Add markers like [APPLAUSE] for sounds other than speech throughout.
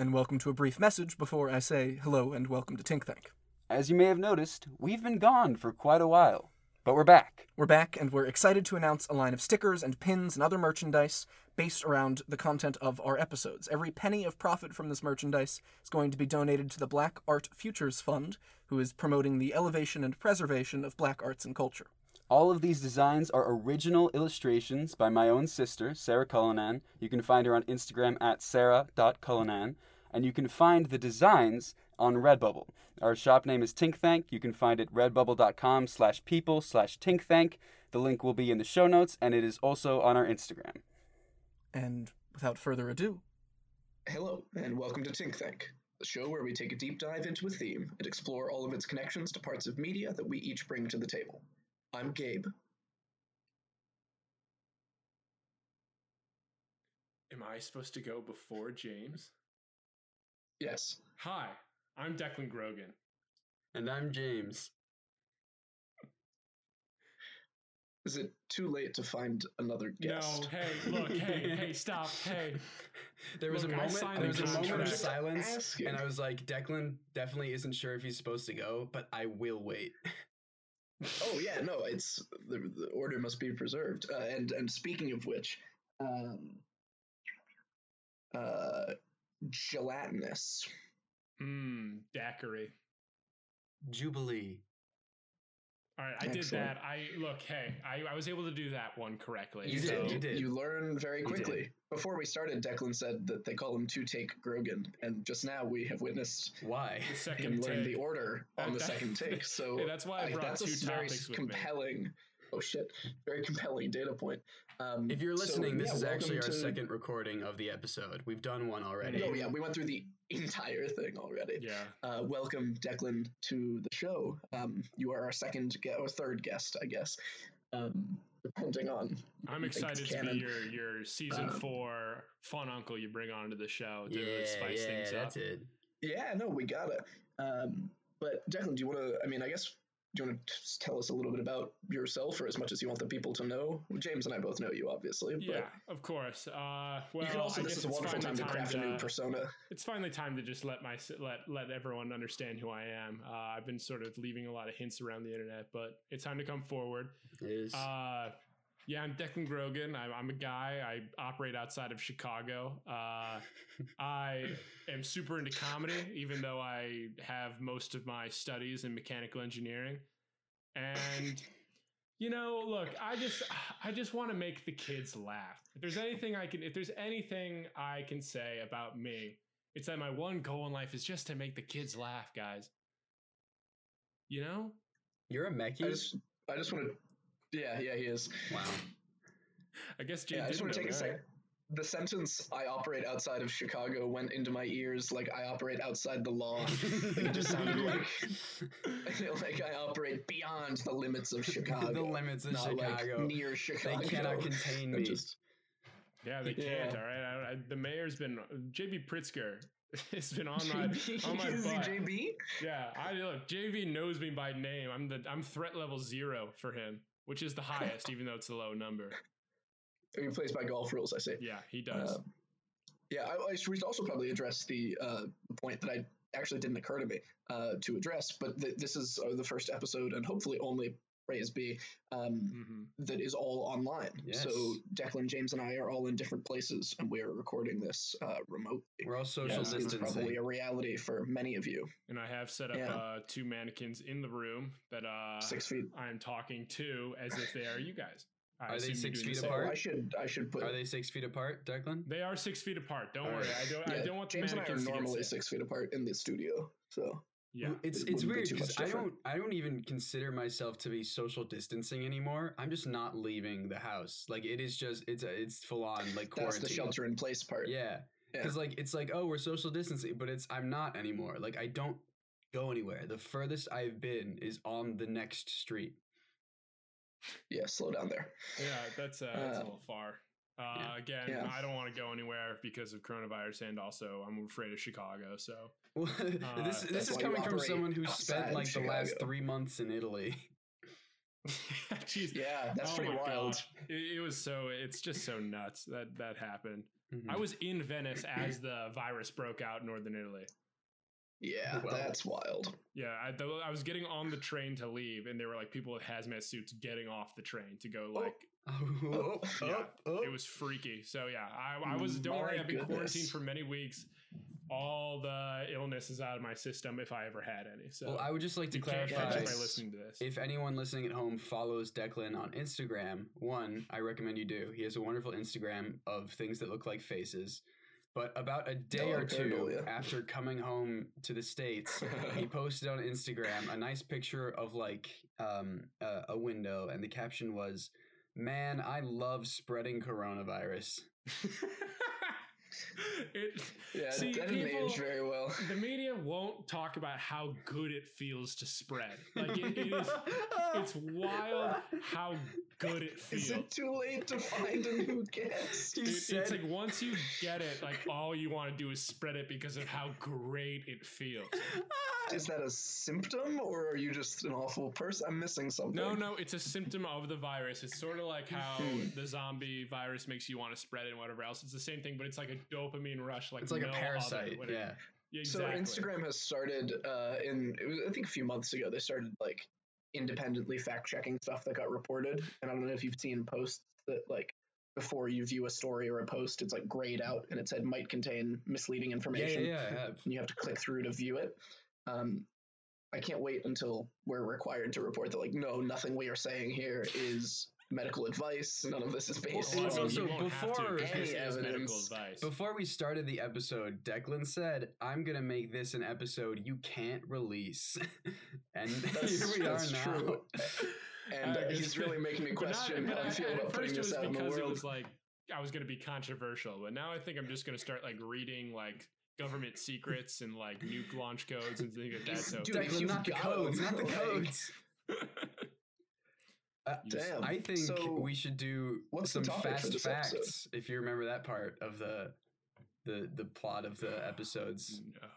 and welcome to a brief message before I say hello and welcome to Tink Tank. As you may have noticed, we've been gone for quite a while, but we're back. We're back and we're excited to announce a line of stickers and pins and other merchandise based around the content of our episodes. Every penny of profit from this merchandise is going to be donated to the Black Art Futures Fund, who is promoting the elevation and preservation of black arts and culture. All of these designs are original illustrations by my own sister, Sarah Cullinan. You can find her on Instagram at sarah.cullinan, and you can find the designs on Redbubble. Our shop name is Tinkthank. You can find it redbubble.com slash people slash Tinkthank. The link will be in the show notes, and it is also on our Instagram. And without further ado, Hello, and welcome to Tink Think, the show where we take a deep dive into a theme and explore all of its connections to parts of media that we each bring to the table. I'm Gabe. Am I supposed to go before James? Yes. Hi, I'm Declan Grogan. And I'm James. Is it too late to find another guest? No, hey, look, hey, [LAUGHS] hey, stop, hey. There was Look, a I moment. signed There was a moment of contract. silence, Asking. and I was like, "Declan definitely isn't sure if he's supposed to go, but I will wait." [LAUGHS] Oh yeah, no, it's the, the order must be preserved. Uh, and and speaking of which, um, uh, gelatinous. Mmm, daiquiri. Jubilee. All right, I did that. I look, hey, I, I was able to do that one correctly. You You did, you did. You learn very quickly. Before we started, Declan said that they call him two take Grogan, and just now we have witnessed Why? The him second learn the order on [LAUGHS] That- the second take. So [LAUGHS] Hey, that's why I brought that's two a very topics with me. compelling. [LAUGHS] Oh shit! Very compelling data point. Um, If you're so, listening, this yeah, is actually our to- second recording of the episode. We've done one already. Oh yeah, we went through the entire thing already. Yeah. Uh, welcome, Declan, to the show. Um, you are our second ge- or third guest, I guess, um, depending on. I'm you think it's excited to canon. be your your season Um, four fun uncle you bring onto the show to Yeah, spice yeah, things that's up. it. Yeah, no, we got it. Um, but Declan, do you want to? I mean, I guess. Do you want to tell us a little bit about yourself, or as much as you want the people to know? James and I both know you, obviously. But Yeah, of course. Uh, well, you can also. I This guess is a it's wonderful time finally to craft a new persona. it's finally time to just let my let let everyone understand who I am. Uh, I've been sort of leaving a lot of hints around the internet, but it's time to come forward. It is. Uh, yeah, I'm Declan Grogan. I'm, I'm a guy. I operate outside of Chicago. Uh, [LAUGHS] I am super into comedy, even though I have most of my studies in mechanical engineering. And you know, look, I just I just want to make the kids laugh. If there's anything I can if there's anything I can say about me, it's that my one goal in life is just to make the kids laugh, guys. You know? You're a Mechie? just, I just want to. Yeah, yeah, he is. Wow. I guess Jay Yeah, I just want to know take a that. sec. The sentence "I operate outside of Chicago" went into my ears like I operate outside the law. Like, [LAUGHS] it just sounded like [LAUGHS] like I operate beyond the limits of Chicago. the limits of not Chicago. like near Chicago. They cannot contain [LAUGHS] me. Just, Yeah, they Yeah. can't. All right, I, I, the mayor's been JB Pritzker it's been on my JB, on my is he butt. JB? Yeah, I look. JB knows me by name. I'm the I'm threat level zero for him, which is the highest, even though it's a low number. [LAUGHS] He plays by golf rules. I say. Yeah, he does. Um, yeah, I, I should also probably address the uh, point that I actually didn't occur to me uh, to address, but th- this is uh, the first episode and hopefully only praise be um, hmm that is all online. Yes. So Declan, James, and I are all in different places, and we are recording this uh, remotely. We're all social Yes, it's probably a reality for many of you. And I have set up Yeah. uh, two mannequins in the room that uh, Six feet. I'm talking to as if they are you guys. I Are they six feet the same. apart? I should I should put. Are they six feet apart, Declan? They are six feet apart. Don't All worry. right. I don't. I don't want the James and I are mannequins to get normally six feet apart in the studio, so Yeah. It's It it's weird because I don't I don't even consider myself to be social distancing anymore. I'm just not leaving the house. Like it is just it's a, it's full on like quarantine. that's quarantine. the shelter in place part. Yeah, Yeah. because like it's like oh we're social distancing, but it's I'm not anymore. Like I don't go anywhere. The furthest I've been is on the next street. Yeah, slow down there. Yeah, that's uh, that's Uh, a little far. Uh, yeah. Again, Yeah. I don't want to go anywhere because of coronavirus, and also I'm afraid of Chicago. So Well, [LAUGHS] this Uh, this that's is coming from someone who spent like the last three months in Italy. [LAUGHS] [LAUGHS] Jeez. Yeah, that's Oh pretty wild. It, it was so. It's just so nuts that that happened. Mhm. I was in Venice as the virus broke out in northern Italy. Yeah, Well. that's wild. Yeah, I, th- I was getting on the train to leave, and there were like people with hazmat suits getting off the train to go Oh. like. Oh, oh, Yeah, oh. It was freaky. So yeah, I, I was. Don't My worry, I've been goodness. quarantined for many weeks. All the illness is out of my system if I ever had any. So Well, I would just like to clarify by listening to this. if anyone listening at home follows Declan on Instagram, one, I recommend you do. He has a wonderful Instagram of things that look like faces. But about a day Oh, or two paranoia. after coming home to the States, he [LAUGHS] posted on Instagram a nice picture of like um, a, a window, and the caption was, Man, I love spreading coronavirus. [LAUGHS] it, Yeah, See, that didn't people- age very well. the media won't talk about how good it feels to spread. Like it, it is, it's wild how good it feels. Is it too late to find a new guest? He said- it's like once you get it, like all you want to do is spread it because of how great it feels. Is that a symptom, or are you just an awful person? I'm missing something. No, no, it's a symptom of the virus. It's sort of like how Hmm. the zombie virus makes you want to spread it and whatever else. It's the same thing, but it's like a dopamine rush. Like It's like no a parasite. What it- Yeah. yeah, So. Instagram has started uh, in it was, I think a few months ago. They started like independently fact checking stuff that got reported, and I don't know if you've seen posts that like before you view a story or a post, it's like grayed out and it said might contain misleading Yeah, information. yeah, yeah, I have. and you have to click through to view it. Um, I can't wait until we're required to report that, like, no, nothing we are saying here is medical advice. None of this is based Well, Well, on. mean, so you won't have to before- Any this is medical evidence. Before we started the episode, Declan said, "I'm gonna make this an episode you can't release," [LAUGHS] and [LAUGHS] That's- here we are now. true. [LAUGHS] and Uh, he's really making me But not- question but how I feel about putting first it this was out in the because it was like I was going to be controversial, but now I think I'm just going to start like reading like government secrets and like nuke launch codes and things like that. So Dude, if Declan, you've not the codes, not the codes. Uh, Damn. I think So, we should do what's some fast facts. episode? If you remember that part of the the the plot of the episodes, no.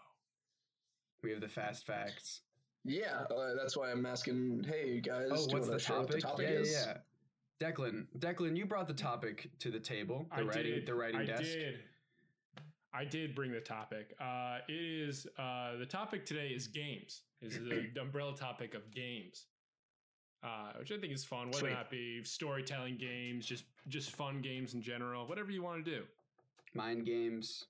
we have the fast facts. Yeah, uh, that's why I'm asking. Hey guys, Oh, do you what's wanna the share what topic? the topic yeah, is? yeah, yeah. Declan, Declan, you brought the topic to the table. The I writing, did. the writing I desk. did. I did bring the topic. Uh, it is uh, the topic today is games. Is the [CLEARS THROAT] umbrella topic of games, uh, which I think is fun. Whether Sweet. or be storytelling games, just just fun games in general, whatever you want to do. Mind games.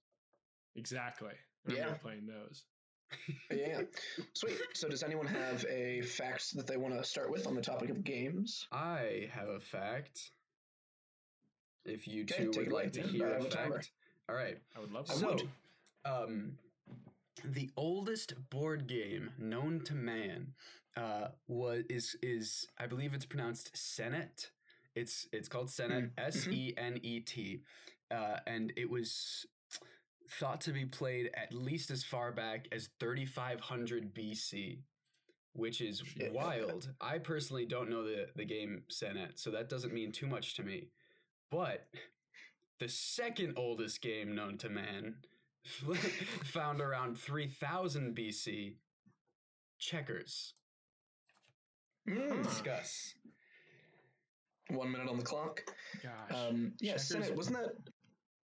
Exactly. I'm Yeah. playing those. [LAUGHS] Yeah. Sweet. So, does anyone have a fact that they want to start with on the topic of games? I have a fact. If you Okay, two would like to hear I a have a fact. All right. I would love to. so, um, the oldest board game known to man uh, was is is I believe it's pronounced Senate. It's it's called Senet, Mm, S E N E T, uh, and it was thought to be played at least as far back as 3500 BC, which is Shit. wild. I personally don't know the the game Senate, so that doesn't mean too much to me. But the second oldest game known to man, [LAUGHS] found around 3000 BC, checkers. Mm. Discuss. One minute on the clock. Gosh. Um, yeah, Checkers- Senate, wasn't that?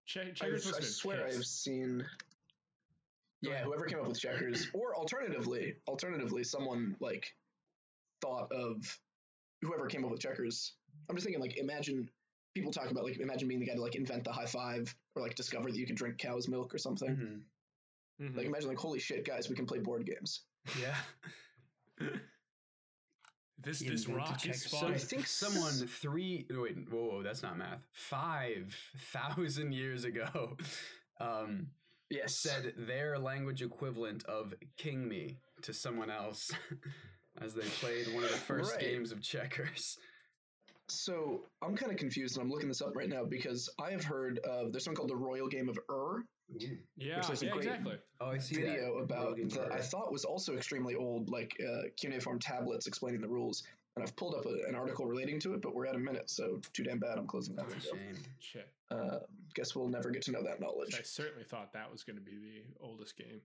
Che- checkers I have been swear I've seen. Yeah, whoever came up with checkers, [CLEARS THROAT] or alternatively, alternatively, someone like thought of whoever came up with checkers. I'm just thinking, like, imagine people talk about like imagine being the guy to like invent the high five or like discover that you can drink cow's milk or something. Mhm. Mhm. Like imagine like holy shit, guys, we can play board games. Yeah. [LAUGHS] this this invented rock is checkers. So. I think Someone s- [LAUGHS] three no, wait whoa, whoa that's not math five thousand years ago um, yes said their language equivalent of king me to someone else [LAUGHS] as they played one of the first Right. games of checkers. So I'm kind of confused, and I'm looking this up right now because I have heard of there's something called the Royal Game of Ur yeah, which is a yeah, great exactly. Oh, I see video that. about that I thought was also extremely old, like uh, cuneiform tablets explaining the rules. And I've pulled up a, an article relating to it, but we're at a minute, so too damn bad. I'm closing that That's a window. shame. Shit. Uh, guess we'll never get to know that knowledge. I certainly thought that was going to be the oldest game.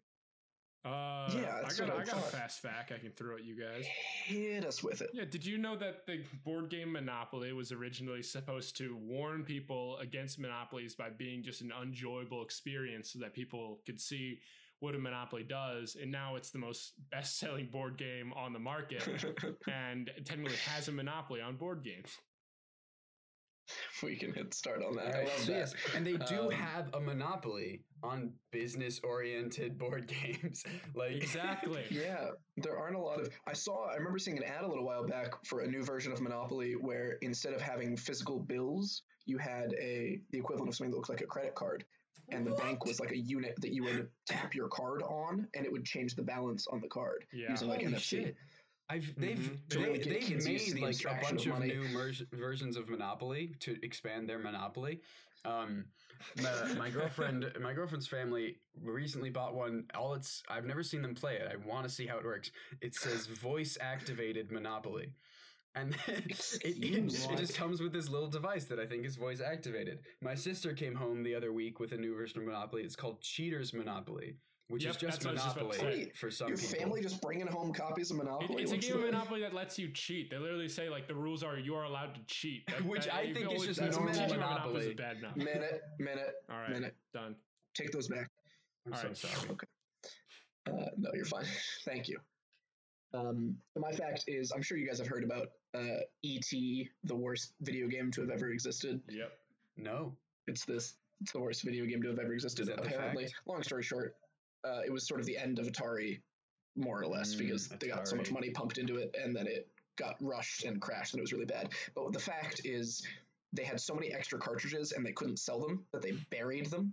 Uh, Yeah, I got, I got a fast fact I can throw at you guys. Hit us with it. Yeah, did you know that the board game Monopoly was originally supposed to warn people against monopolies by being just an unenjoyable experience so that people could see what a monopoly does? And now it's the most [LAUGHS] best selling board game on the market [LAUGHS] and technically has a monopoly on board games. We can hit start on that. I love so that. yes, and they do Um, have a monopoly on business-oriented [LAUGHS] board games. like Exactly. [LAUGHS] Yeah, there aren't a lot of. I saw. I remember seeing an ad a little while back for a new version of Monopoly where instead of having physical bills, you had a the equivalent of something that looked like a credit card, and the bank was like a unit that you would tap your card on, and it would change the balance on the card Yeah. using like Holy NFC. shit. I've they've Mhm. They, really get they've kids used to made the like a bunch of of, new mer- versions of Monopoly to expand their Monopoly. Um, my, my girlfriend, [LAUGHS] my girlfriend's family recently bought one. All it's I've never seen them play it. I want to see how it works. It says voice activated Monopoly. And [LAUGHS] it, it, it just comes with this little device that I think is voice activated. My sister came home the other week with a new version of Monopoly. It's called Cheaters Monopoly, which Yep, is just that's what I was just Monopoly for some Your people. family just bringing home copies of It- Monopoly. it's a game of Monopoly that lets you cheat. They literally say like the rules are you are allowed to cheat, [LAUGHS] That- Which that- I think is just that's normal Monopoly. is a bad enough. Minute, minute, All right, minute. done. Take those back. I'm All so right. sorry. Uh, no, you're fine. [LAUGHS] Thank you. Um, my fact is, I'm sure you guys have heard about uh, E.T., the worst video game to have ever existed. Yep. No. It's this. It's the worst video game to have ever existed. Is that the Apparently, long story short, uh, it was sort of the end of Atari, more or less, Mm, because they got so much money pumped into it, and then it got rushed and crashed, and it was really bad. But the fact is, they had so many extra cartridges, and they couldn't sell them that they buried them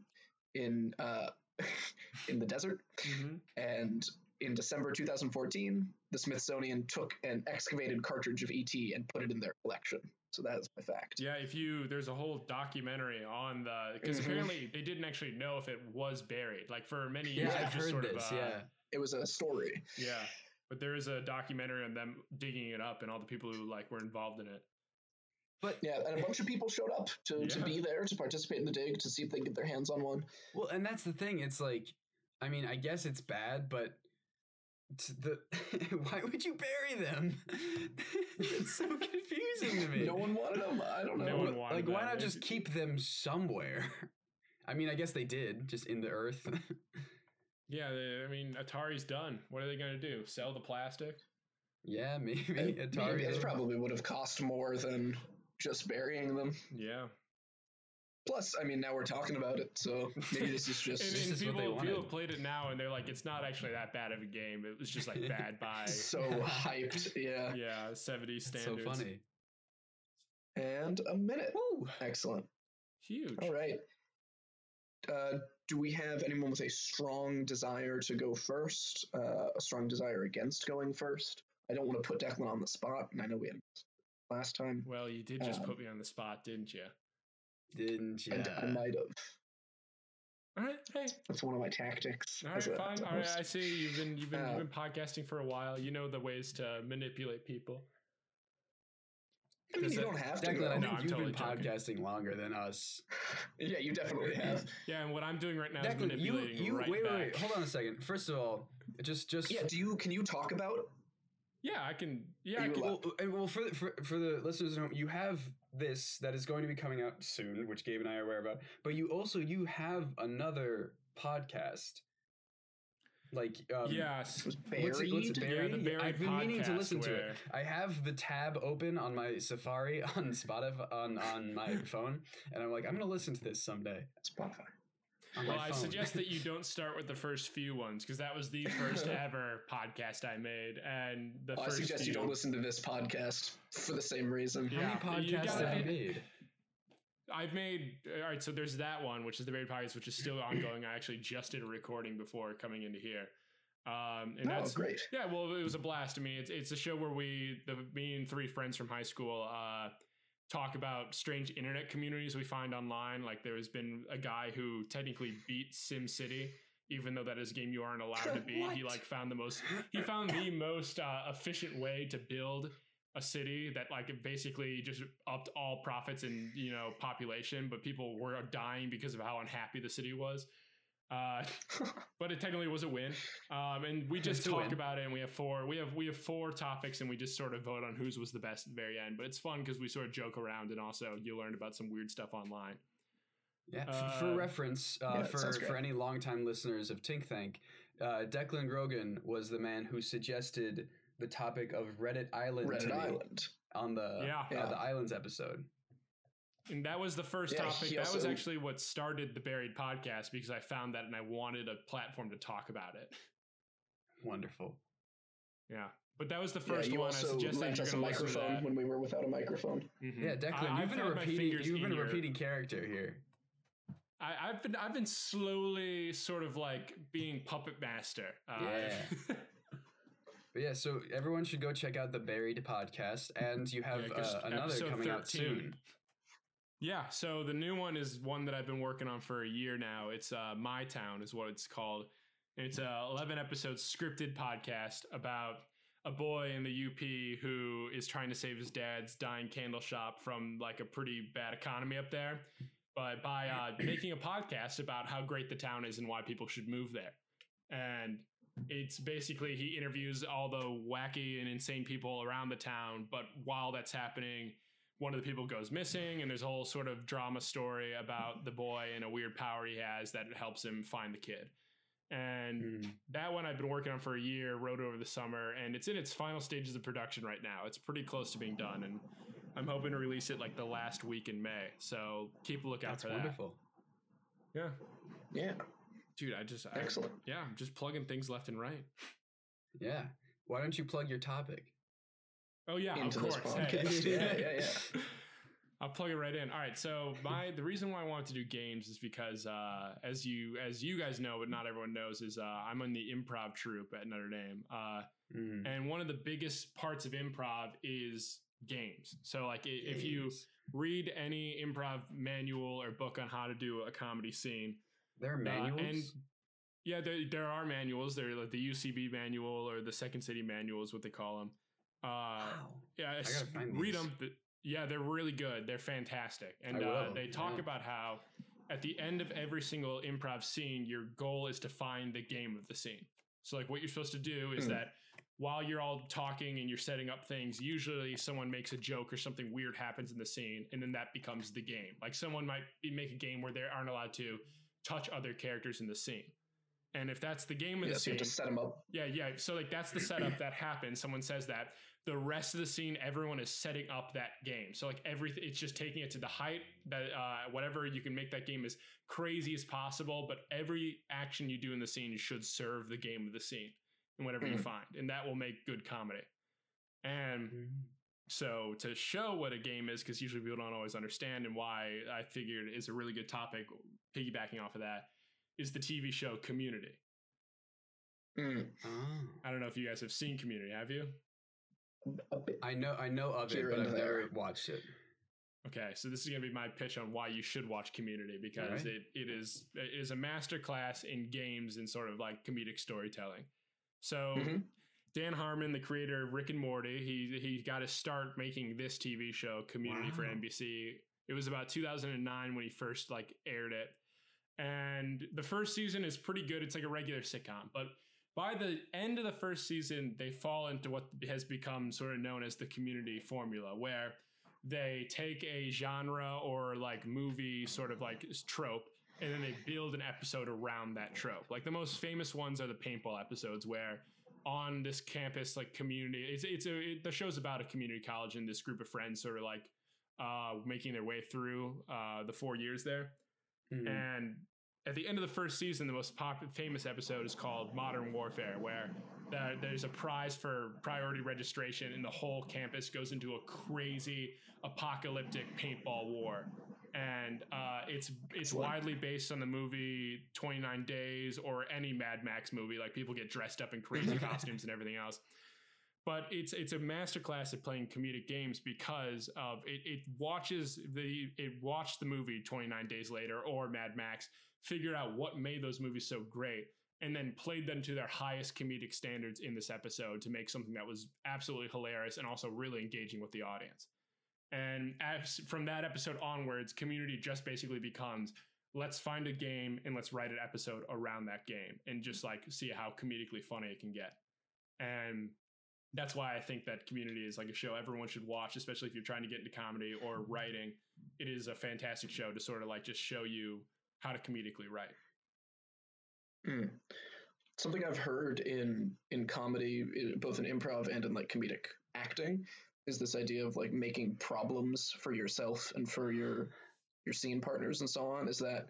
in uh, [LAUGHS] in the desert. hmm And in December 2014, the Smithsonian took an excavated cartridge of ET and put it in their collection. So that is my fact. Yeah, if you there's a whole documentary on the because Mhm. apparently they didn't actually know if it was buried. Like for many years, Yeah, years, I've heard sort this. of uh, yeah. It was a story. yeah. But there is a documentary on them digging it up and all the people who like were involved in it. But Yeah, and a bunch of people showed up to, to be there to participate in the dig to see if they can get their hands on one. well, and that's the thing. It's like, I mean, I guess it's bad, but t- the [LAUGHS] why would you bury them? [LAUGHS] it's so confusing to me. No one wanted them. I don't know. No one wanted like, why that. not just keep them somewhere? [LAUGHS] I mean, I guess they did, just in the earth. Yeah, they, I mean Atari's done. What are they gonna do? Sell the plastic? yeah, maybe It, Atari. it probably would have cost more than just burying them. Yeah. Plus, I mean, now we're talking about it, so maybe this is just [LAUGHS] And, This and is what they people, people wanted. played it now and they're like, it's not actually that bad of a game. It was just like bad [LAUGHS] by so hyped. Yeah. [LAUGHS] yeah, 70 It's so funny. And a minute. Woo! Excellent. Huge. All right. Uh, do we have anyone with a strong desire to go first? Uh, a strong desire against going first? I don't want to put Declan on the spot, and I know we had last time. Well, you did just Um, put me on the spot, didn't you? Didn't I ya? might have. All right, hey, That's one of my tactics. all right, a- fine. All right. I see you've been you've been, Uh, you've been podcasting for a while. You know the ways to manipulate people. I mean, you that- don't have to. Declan, I go. No, think you've totally been joking. podcasting longer than us. [LAUGHS] yeah, you definitely [LAUGHS] have. Yeah, and what I'm doing right now is Declan, you, manipulating you right wait, back. wait, wait, hold on a second. First of all, just, just Yeah. Do you? Can you talk about? Yeah, I can. Yeah, I can. Well, and well, for, the- for for the listeners at home, you have this that is going to be coming out soon, which Gabe and I are aware about. But you also you have another podcast, like um, yes. Was What's it, what's it, buried? Yeah, the Buried? Buried I've been meaning to podcast listen to it. I have the tab open on my Safari [LAUGHS] on Spotify on on my [LAUGHS] phone, and I'm like, I'm gonna listen to this someday. Spotify. On Well, I suggest that you [LAUGHS] don't start with the first few ones because that was the first [LAUGHS] ever podcast I made, and the I first suggest few, you don't listen to this podcast for the same reason. How many podcasts have you made? I've made all right. So there's that one, which is the Buried Podcast, which is still [CLEARS THROAT] ongoing. I actually just did a recording before coming into here, um, and Oh, that's great. Yeah, well, it was a blast. I mean, it's it's a show where we, the me and three friends from high school, uh, talk about strange internet communities we find online. Like there has been a guy who technically beat Sim City, even though that is a game you aren't allowed to beat. He like found the most, he found the [LAUGHS] most uh, efficient way to build a city that like basically just upped all profits and you know population, but people were dying because of how unhappy the city was. Uh, [LAUGHS] but it technically was a win. Um, and we just talk win. about it, and we have four. We have we have four topics, and we just sort of vote on whose was the best at the very end. But it's fun because we sort of joke around, and also you learn about some weird stuff online. Yeah. f- for Uh, reference, uh, yeah, for for any longtime listeners of Tink Tank, uh, Declan Grogan was the man who suggested the topic of Reddit Island Reddit Island. on the Yeah. uh, Yeah. the Islands episode. And that was the first Yeah, topic. he That was actually what started the Buried podcast because I found that and I wanted a platform to talk about it. Wonderful. Yeah. But that was the Yeah, first you one. I also suggested lent us a gonna listen to microphone when we were without a microphone. Mhm. Yeah, Declan, I- I you've been a repeating you've been a repeating character here. I, I've been I've been slowly sort of like being puppet master. Uh, Yeah. [LAUGHS] But yeah, so everyone should go check out the Buried podcast, and you have Yeah, 'cause uh, another episode coming out soon. Yeah, so the new one is one that I've been working on for a year now. It's uh, My Town is what it's called. And it's a 11 episode scripted podcast about a boy in the UP who is trying to save his dad's dying candle shop from like a pretty bad economy up there, but by uh, [CLEARS THROAT] making a podcast about how great the town is and why people should move there. And it's basically he interviews all the wacky and insane people around the town, but while that's happening, one of the people goes missing and there's a whole sort of drama story about the boy and a weird power he has that helps him find the kid and Mm. that one i've been working on for a year wrote over the summer and it's in its final stages of production right now it's pretty close to being done and i'm hoping to release it like the last week in may so keep a lookout That's for wonderful. that yeah Yeah, dude i just I, excellent. yeah i'm just plugging things left and right Yeah. Why don't you plug your topic? Oh yeah Into of this course Hey. [LAUGHS] Yeah, yeah, yeah. I'll plug it right in. All right. So my the reason why I wanted to do games is because uh, as you as you guys know, but not everyone knows, is uh, I'm on the improv troupe at Notre Dame, uh, Mm. and one of the biggest parts of improv is games. So like i- if you read any improv manual or book on how to do a comedy scene, there are uh, manuals. and yeah, there, there are manuals. They're like the UCB manual or the Second City manual is what they call them. Uh, wow. yeah, gotta find read these. them. Yeah, they're really good. They're fantastic, and I uh, they talk yeah. about how at the end of every single improv scene, your goal is to find the game of the scene. So, like, what you're supposed to do is Hmm. that while you're all talking and you're setting up things, usually someone makes a joke or something weird happens in the scene, and then that becomes the game. Like, someone might be, make a game where they aren't allowed to touch other characters in the scene. And if that's the game of Yeah, the so you scene, have to set them up. yeah, yeah. So like that's the setup that happens. Someone says that. The rest of the scene, everyone is setting up that game. So like everything, it's just taking it to the height that uh, whatever you can make that game as crazy as possible. But every action you do in the scene should serve the game of the scene and whatever you Mhm. find, and that will make good comedy. And Mm. so to show what a game is, because usually people don't always understand, and why I figured is a really good topic, piggybacking off of that, is the TV show Community. Mm, Oh. I don't know if you guys have seen Community. Have you? A bit. I know I know of it, but I've never watched it. Okay, so this is going to be my pitch on why you should watch Community because Alright. it, it is it is a master class in games and sort of like comedic storytelling. So Mhm. Dan Harmon, the creator of Rick and Morty, he he got his start making this TV show Community for NBC. It was about 2009 when he first like aired it. And the first season is pretty good. It's like a regular sitcom, but by the end of the first season, they fall into what has become sort of known as the community formula, where they take a genre or like movie sort of like trope and then they build an episode around that trope. Like the most famous ones are the paintball episodes where on this campus like community it's it's a it, the show's about a community college and this group of friends sort of like uh making their way through uh the 4 years there. Mm. And at the end of the first season, the most pop- famous episode is called Modern Warfare, where there- there's a prize for priority registration, and the whole campus goes into a crazy apocalyptic paintball war. And uh, it's it's widely based on the movie 29 Days or any Mad Max movie. Like people get dressed up in crazy [LAUGHS] costumes and everything else but it's it's a masterclass at playing comedic games because of it, it watches the it watched the movie 29 days later or mad max figured out what made those movies so great and then played them to their highest comedic standards in this episode to make something that was absolutely hilarious and also really engaging with the audience and as, from that episode onwards community just basically becomes let's find a game and let's write an episode around that game and just like see how comedically funny it can get. And that's why I think that Community is like a show everyone should watch, especially if you're trying to get into comedy or writing. It is a fantastic show to sort of like just show you how to comedically write. Hmm. Something I've heard in in comedy, both in improv and in like comedic acting, is this idea of like making problems for yourself and for your your scene partners and so on. Is that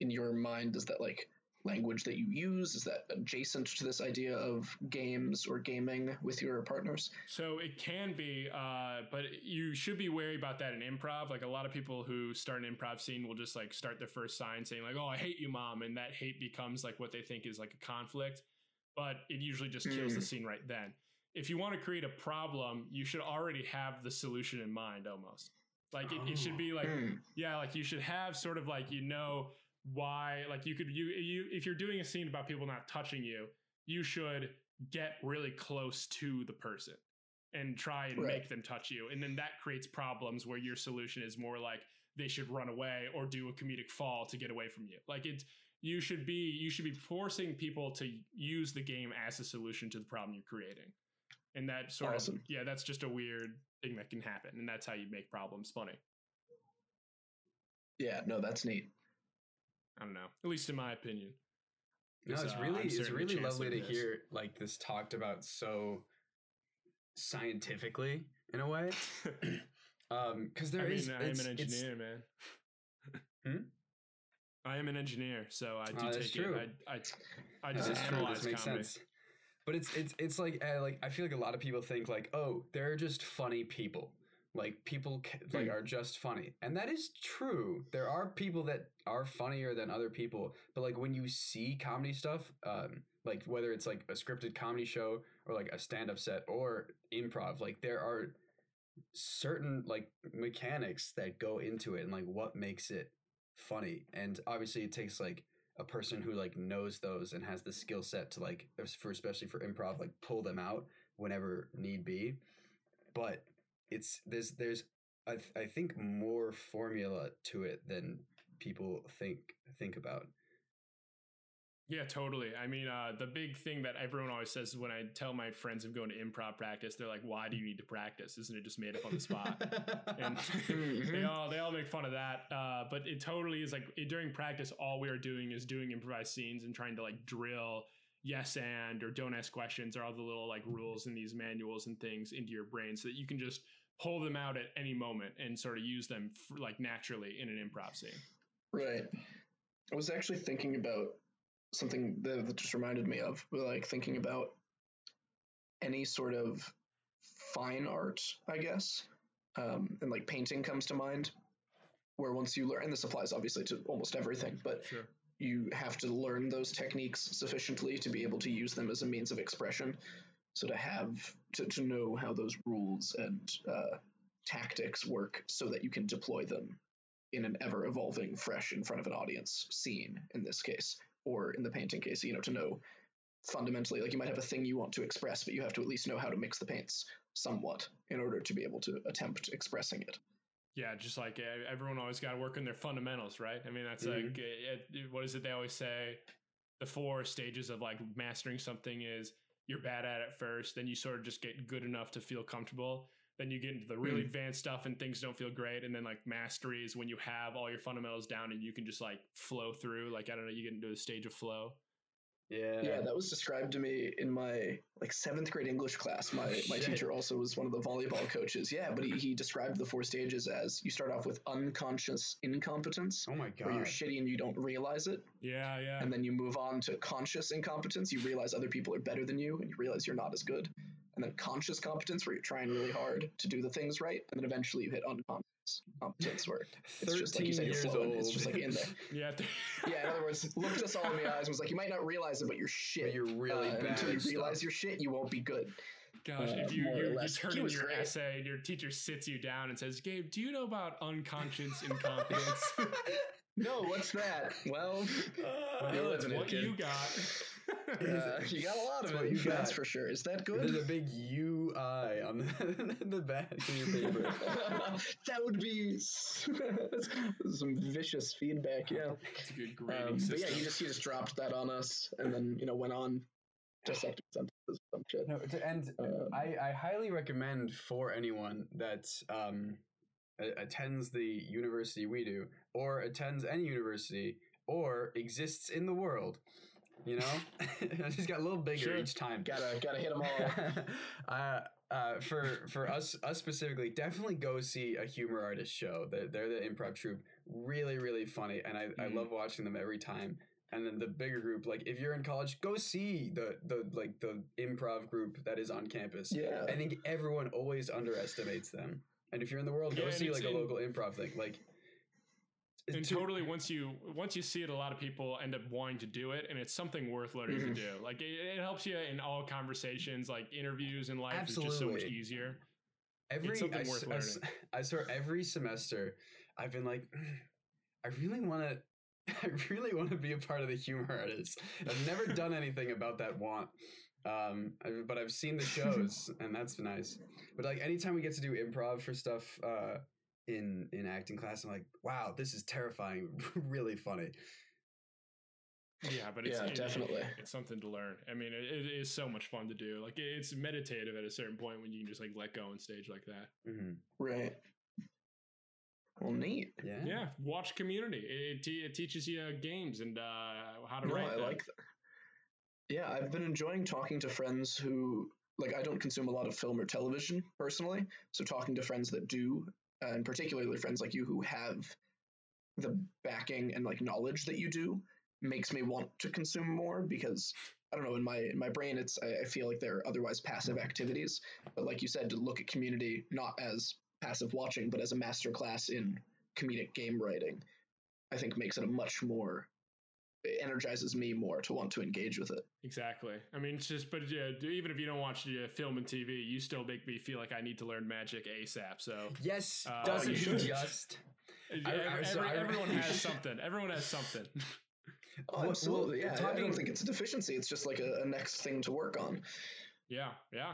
in your mind? Is that like language that you use? Is that adjacent to this idea of games or gaming with your partners? So it can be, uh, but you should be wary about that in improv. Like a lot of people who start an improv scene will just like start their first sign saying like, "Oh, I hate you, mom," and that hate becomes like what they think is like a conflict. But it usually just kills the Mm. scene right then. If you want to create a problem, you should already have the solution in mind almost. Like it, it should be like Hmm. yeah, like you should have sort of like you know why like you could you you if you're doing a scene about people not touching you, you should get really close to the person and try and Right. make them touch you. And then that creates problems where your solution is more like they should run away or do a comedic fall to get away from you. Like it you should be you should be forcing people to use the game as a solution to the problem you're creating. And that sort Awesome. of yeah, that's just a weird thing that can happen. And that's how you make problems funny. Yeah, no, that's neat. I don't know. At least in my opinion. No, it's uh, really I'm it's really lovely to this. hear like this talked about so scientifically in a way. [LAUGHS] um, because there I mean, is I am an engineer, man. Hmm? I am an engineer, so I do that's take true. it. I, I, I just true. analyze This makes comedy. sense. But it's it's it's like uh, like I feel like a lot of people think like oh they're just funny people like people like Hmm. are just funny and that is true. There are people that are funnier than other people, but like when you see comedy stuff, um, like whether it's like a scripted comedy show or like a stand up set or improv, like there are certain like mechanics that go into it and like what makes it funny and obviously it takes like a person who like knows those and has the skill set to like for especially for improv like pull them out whenever need be but it's there's there's I, th- I think more formula to it than people think think about Yeah, totally. I mean, uh, the big thing that everyone always says when I tell my friends I'm going to improv practice, they're like, "Why do you need to practice? Isn't it just made up on the spot?" and [LAUGHS] [LAUGHS] they Mhm. all they all make fun of that. Uh, but it totally is like it- during practice, all we are doing is doing improvised scenes and trying to like drill yes and or don't ask questions or all the little like rules in these manuals and things into your brain so that you can just pull them out at any moment and sort of use them f like naturally in an improv scene. Right. I was actually thinking about something that, that just reminded me of, like thinking about any sort of fine art, I guess, um, and like painting comes to mind. Where once you learn, and this applies obviously to almost everything, but Sure. you have to learn those techniques sufficiently to be able to use them as a means of expression. So to have to, to know how those rules and uh, tactics work, so that you can deploy them in an ever evolving, fresh in front of an audience scene in this case, or in the painting case, you know, to know fundamentally, like you might have a thing you want to express, but you have to at least know how to mix the paints somewhat in order to be able to attempt expressing it. Yeah, just like everyone always got to work on their fundamentals, right? I mean, that's Mhm. like what is it they always say? The four stages of like mastering something is you're bad at it first, then you sort of just get good enough to feel comfortable. Then you get into the really Mm. advanced stuff and things don't feel great, and then like mastery is when you have all your fundamentals down and you can just like flow through. Like I don't know, you get into a stage of flow. Yeah Yeah, that was described to me in my like seventh grade English class. My my Shit. teacher also was one of the volleyball coaches. Yeah, but he, he described the four stages as you start off with unconscious incompetence, oh my god. where you're shitty and you don't realize it, Yeah, yeah. and then you move on to conscious incompetence. You realize other people are better than you, and you realize you're not as good. And then conscious competence, where you're trying really hard to do the things right, and then eventually you hit unconscious competence, where it's just like you 13 said, you're years flowing. old It's just like in there. [LAUGHS] yeah, Yeah, in other words, looked us all in the eyes and was like, you might not realize it, but you're shit. but you're really Uh, bad until you at realize stuff. you're shit, you won't be good. Gosh, Uh, if you, more or you, you turn in your great. essay and your teacher sits you down and says, Gabe, do you know about unconscious [LAUGHS] incompetence? No, what's that? Well, [LAUGHS] well, it's living it, what kid. you got. [LAUGHS] Uh, you got a lot of it. you That's got. for sure. Is that good? There's a big UI on the, [LAUGHS] the back of your paper. [LAUGHS] that would be some vicious feedback. Yeah. It's a good grading Um, but yeah, he just he just dropped that on us, and then you know went on dissecting sentences or some shit. No, t- and Um, I, I highly recommend for anyone that um, attends the university we do, or attends any university, or exists in the world. You know, [LAUGHS] [LAUGHS] I just got a little bigger Sure. each time. Gotta gotta hit them all. [LAUGHS] uh, uh, for for us us specifically, definitely go see a humor artist show. They're, they're the improv troupe, really really funny, and I, I Mhm. love watching them every time. And then the bigger group, like if you're in college, go see the the like the improv group that is on campus. Yeah. I think everyone always underestimates them. And if you're in the world, go Yeah, see it's like a in- local improv thing. Like, and to- totally once you once you see it a lot of people end up wanting to do it and it's something worth learning to do like it, it helps you in all conversations like interviews in life is just so much Absolutely. easier every something I, worth s- I learning. [LAUGHS] I swear every semester I've been like "Mm, I really want to [LAUGHS] I really want to be a part of the humor artist. I've never done anything about that want. Um but I've seen the [LAUGHS] shows and that's nice. But like anytime we get to do improv for stuff uh in in acting class I'm like wow, this is terrifying, [LAUGHS] really funny. yeah but it's Yeah, it- definitely. it's something to learn i mean it, it is so much fun to do like it's meditative at a certain point when you can just like let go on stage like that hmm Right. Well, neat. Yeah. yeah watch community it, it, te- it teaches you uh, games and uh how to No, write I them. like that. Yeah, I've been enjoying talking to friends who like I don't consume a lot of film or television personally, so talking to friends that do, uh, and particularly friends like you who have the backing and like knowledge that you do, makes me want to consume more because I don't know in my in my brain it's I, I feel like they're otherwise passive activities, but like you said, to look at community not as passive watching, but as a master class in comedic game writing, I think makes it a much more it energizes me more to want to engage with it. Exactly. I mean, it's just, but yeah, even if you don't watch uh, film and TV, you still make me feel like I need to learn magic ASAP. So, Yes, Uh, doesn't [LAUGHS] you he just? yeah, I- every- so I- everyone has something. Everyone has something. Oh, absolutely. well, yeah, I don't think it's a deficiency. It's just like a, a next thing to work on. yeah, yeah.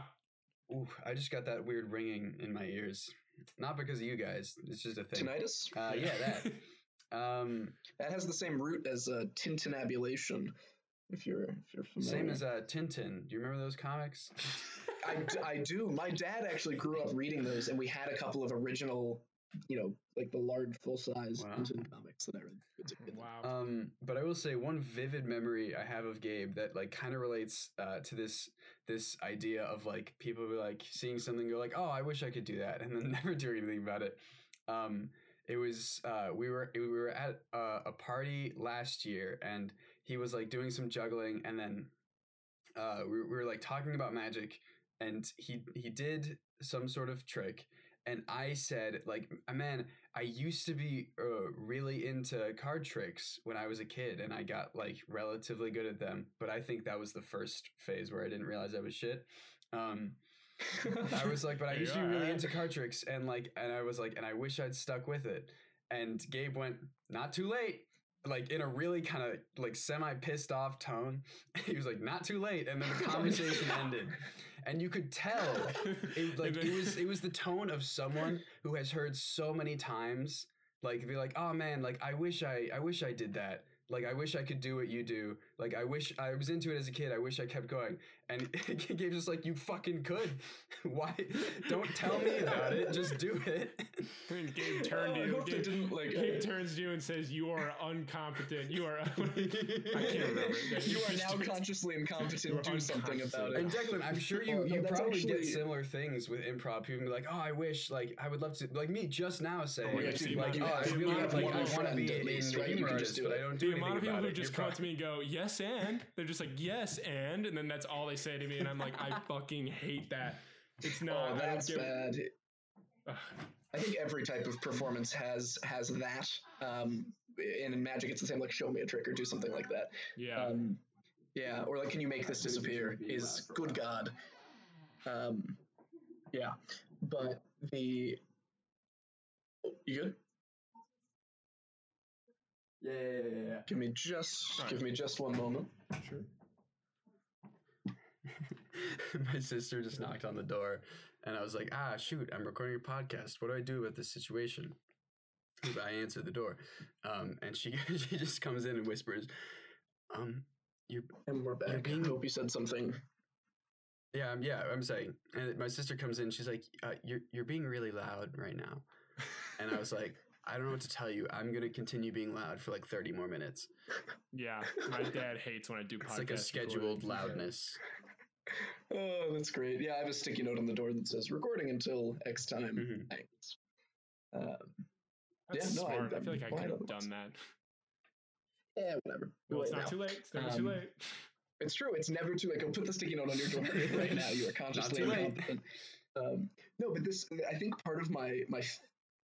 Ooh, I just got that weird ringing in my ears. Not because of you guys. It's just a thing. Tinnitus. Uh, yeah, that. [LAUGHS] Um, That has the same root as uh, tintinnabulation. If you're if you're familiar. same as uh, Tintin. Do you remember those comics? I do. My dad actually grew up reading those, and we had a couple of original, you know, like the large full size Wow. Tintin comics that I read. It's a good- wow. Um, but I will say one vivid memory I have of Gabe that like kind of relates uh, to this this idea of like people be like seeing something go like, oh, I wish I could do that, and then [LAUGHS] never do anything about it. Um, it was uh, we were we were at uh, a party last year, and he was like doing some juggling, and then uh, we, we were like talking about magic, and he he did some sort of trick. And I said, like, man, I used to be uh, really into card tricks when I was a kid, and I got like relatively good at them. But I think that was the first phase where I didn't realize I was shit. Um, I was like, but I [LAUGHS] used to be really into card tricks, and like, and I was like, and I wish I'd stuck with it. And Gabe went, not too late. Like in a really kind of like semi pissed off tone, [LAUGHS] he was like, "Not too late," and then the [LAUGHS] conversation ended, and you could tell it, like it was it was the tone of someone who has heard so many times like be like oh man like i wish i i wish i did that. Like i wish i could do what you do like i wish i was into it as a kid i wish i kept going and [LAUGHS] gabe's just like you fucking could [LAUGHS] why don't tell me about it just do it [LAUGHS] And Gabe turned Oh, you. Gabe, didn't like. Gabe uh, turns to you and says, "You are incompetent. You are." I can't remember. you are now consciously incompetent. Do something about it." and it. Declan, I'm sure you Oh, you that's probably get similar things with improv. People be like, "Oh, I wish like I would love to." Like me just now saying, Oh, yeah, like, see, oh, you I have- really like one I want to friend be at in least, the right? You humor can artist, just do but it. I don't do The amount of people about who just You're come to me and go, yes, and they're just like, yes, and, and then that's all they say to me, and I'm like, I [LAUGHS] fucking hate that. It's not. Oh, I that's get- bad. Ugh. I think every type of performance has has that. Um, and in magic, it's the same. Like, show me a trick or do something like that. yeah. Um, yeah, or like, can you make this disappear? Is good God. Um, yeah, but the you good? Yeah, yeah, yeah, yeah. Give me just Alright. give me just one moment. sure. [LAUGHS] my sister just knocked on the door, and I was like, "Ah, shoot! I'm recording a podcast. What do I do about this situation?" I answered the door, um, and she [LAUGHS] she just comes in and whispers, "Um, you And we're back. being- I hope you said something. yeah, I'm, yeah, I'm saying." And my sister comes in. She's like, uh, "You're you're being really loud right now," and I was like. I don't know what to tell you. I'm gonna continue being loud for like 30 more minutes. Yeah, my dad hates when I do podcasts. It's like a scheduled loudness. [LAUGHS] Oh, that's great. Yeah, I have a sticky note on the door that says recording until X time. Mhm. Thanks. Um, That's Yeah, no, I- I, feel like I could have done that. yeah, whatever. Well, it's not now. too late. It's never too Um, late. It's true. It's never too late. Go put the sticky note on your door right now. You are [LAUGHS] consciously too late. incompetent. Um, no, but this, I think part of my my f-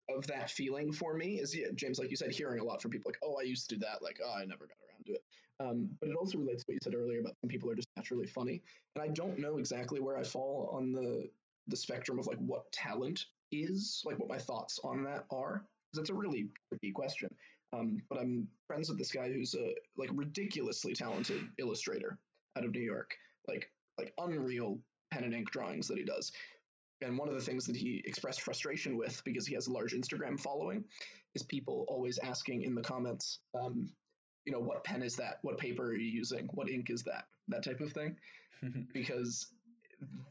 of that feeling for me is yeah, James, like you said, hearing a lot from people like, oh, I used to do that. Like, oh, I never got around to it. Um, but it also relates to what you said earlier about some people are just naturally funny, and I don't know exactly where I fall on the the spectrum of like what talent is, like what my thoughts on that are. Because it's a really tricky question. Um, but I'm friends with this guy who's a like ridiculously talented illustrator out of New York, like like unreal pen and ink drawings that he does. And one of the things that he expressed frustration with because he has a large Instagram following is people always asking in the comments, um, you know, what pen is that? What paper are you using? What ink is that? That type of thing. [LAUGHS] Because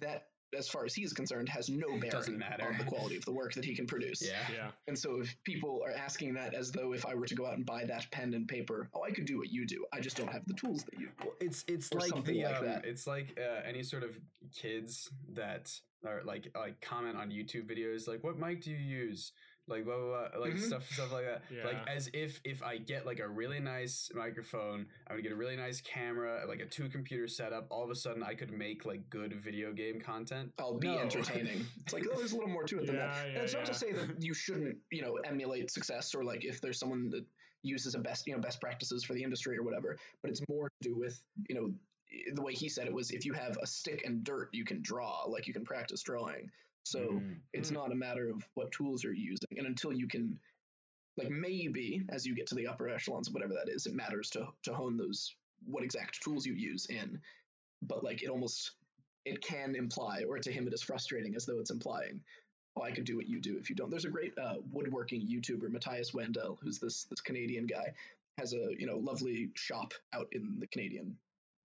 that, as far as he's concerned, has no bearing matter. on the quality of the work that he can produce. yeah. Yeah. And so if people are asking that as though if I were to go out and buy that pen and paper, oh, I could do what you do. I just don't have the tools that you do. Well, it's it's Or like the like um, it's like uh, any sort of kids that are like like comment on YouTube videos like what mic do you use like blah, blah, blah, like Mhm. stuff stuff like that like as if if I get like a really nice microphone I'm gonna get a really nice camera like a two computer setup all of a sudden I could make like good video game content I'll be No. entertaining. [LAUGHS] It's like, oh, there's a little more to it than that. Yeah, and yeah, it's not to say that you shouldn't, you know, emulate success or like if there's someone that uses a best, you know, best practices for the industry or whatever. But it's more to do with, you know, the way he said it was if you have a stick and dirt, you can draw, like you can practice drawing. So Mm. it's Mm. not a matter of what tools you're using. And until you can, like maybe as you get to the upper echelons of whatever that is, it matters to to hone those what exact tools you use in. But like it almost it can imply, or to him it is frustrating as though it's implying, oh, I could do what you do if you don't. There's a great uh, woodworking YouTuber, Matthias Wandel, who's this this Canadian guy, has a you know lovely shop out in the Canadian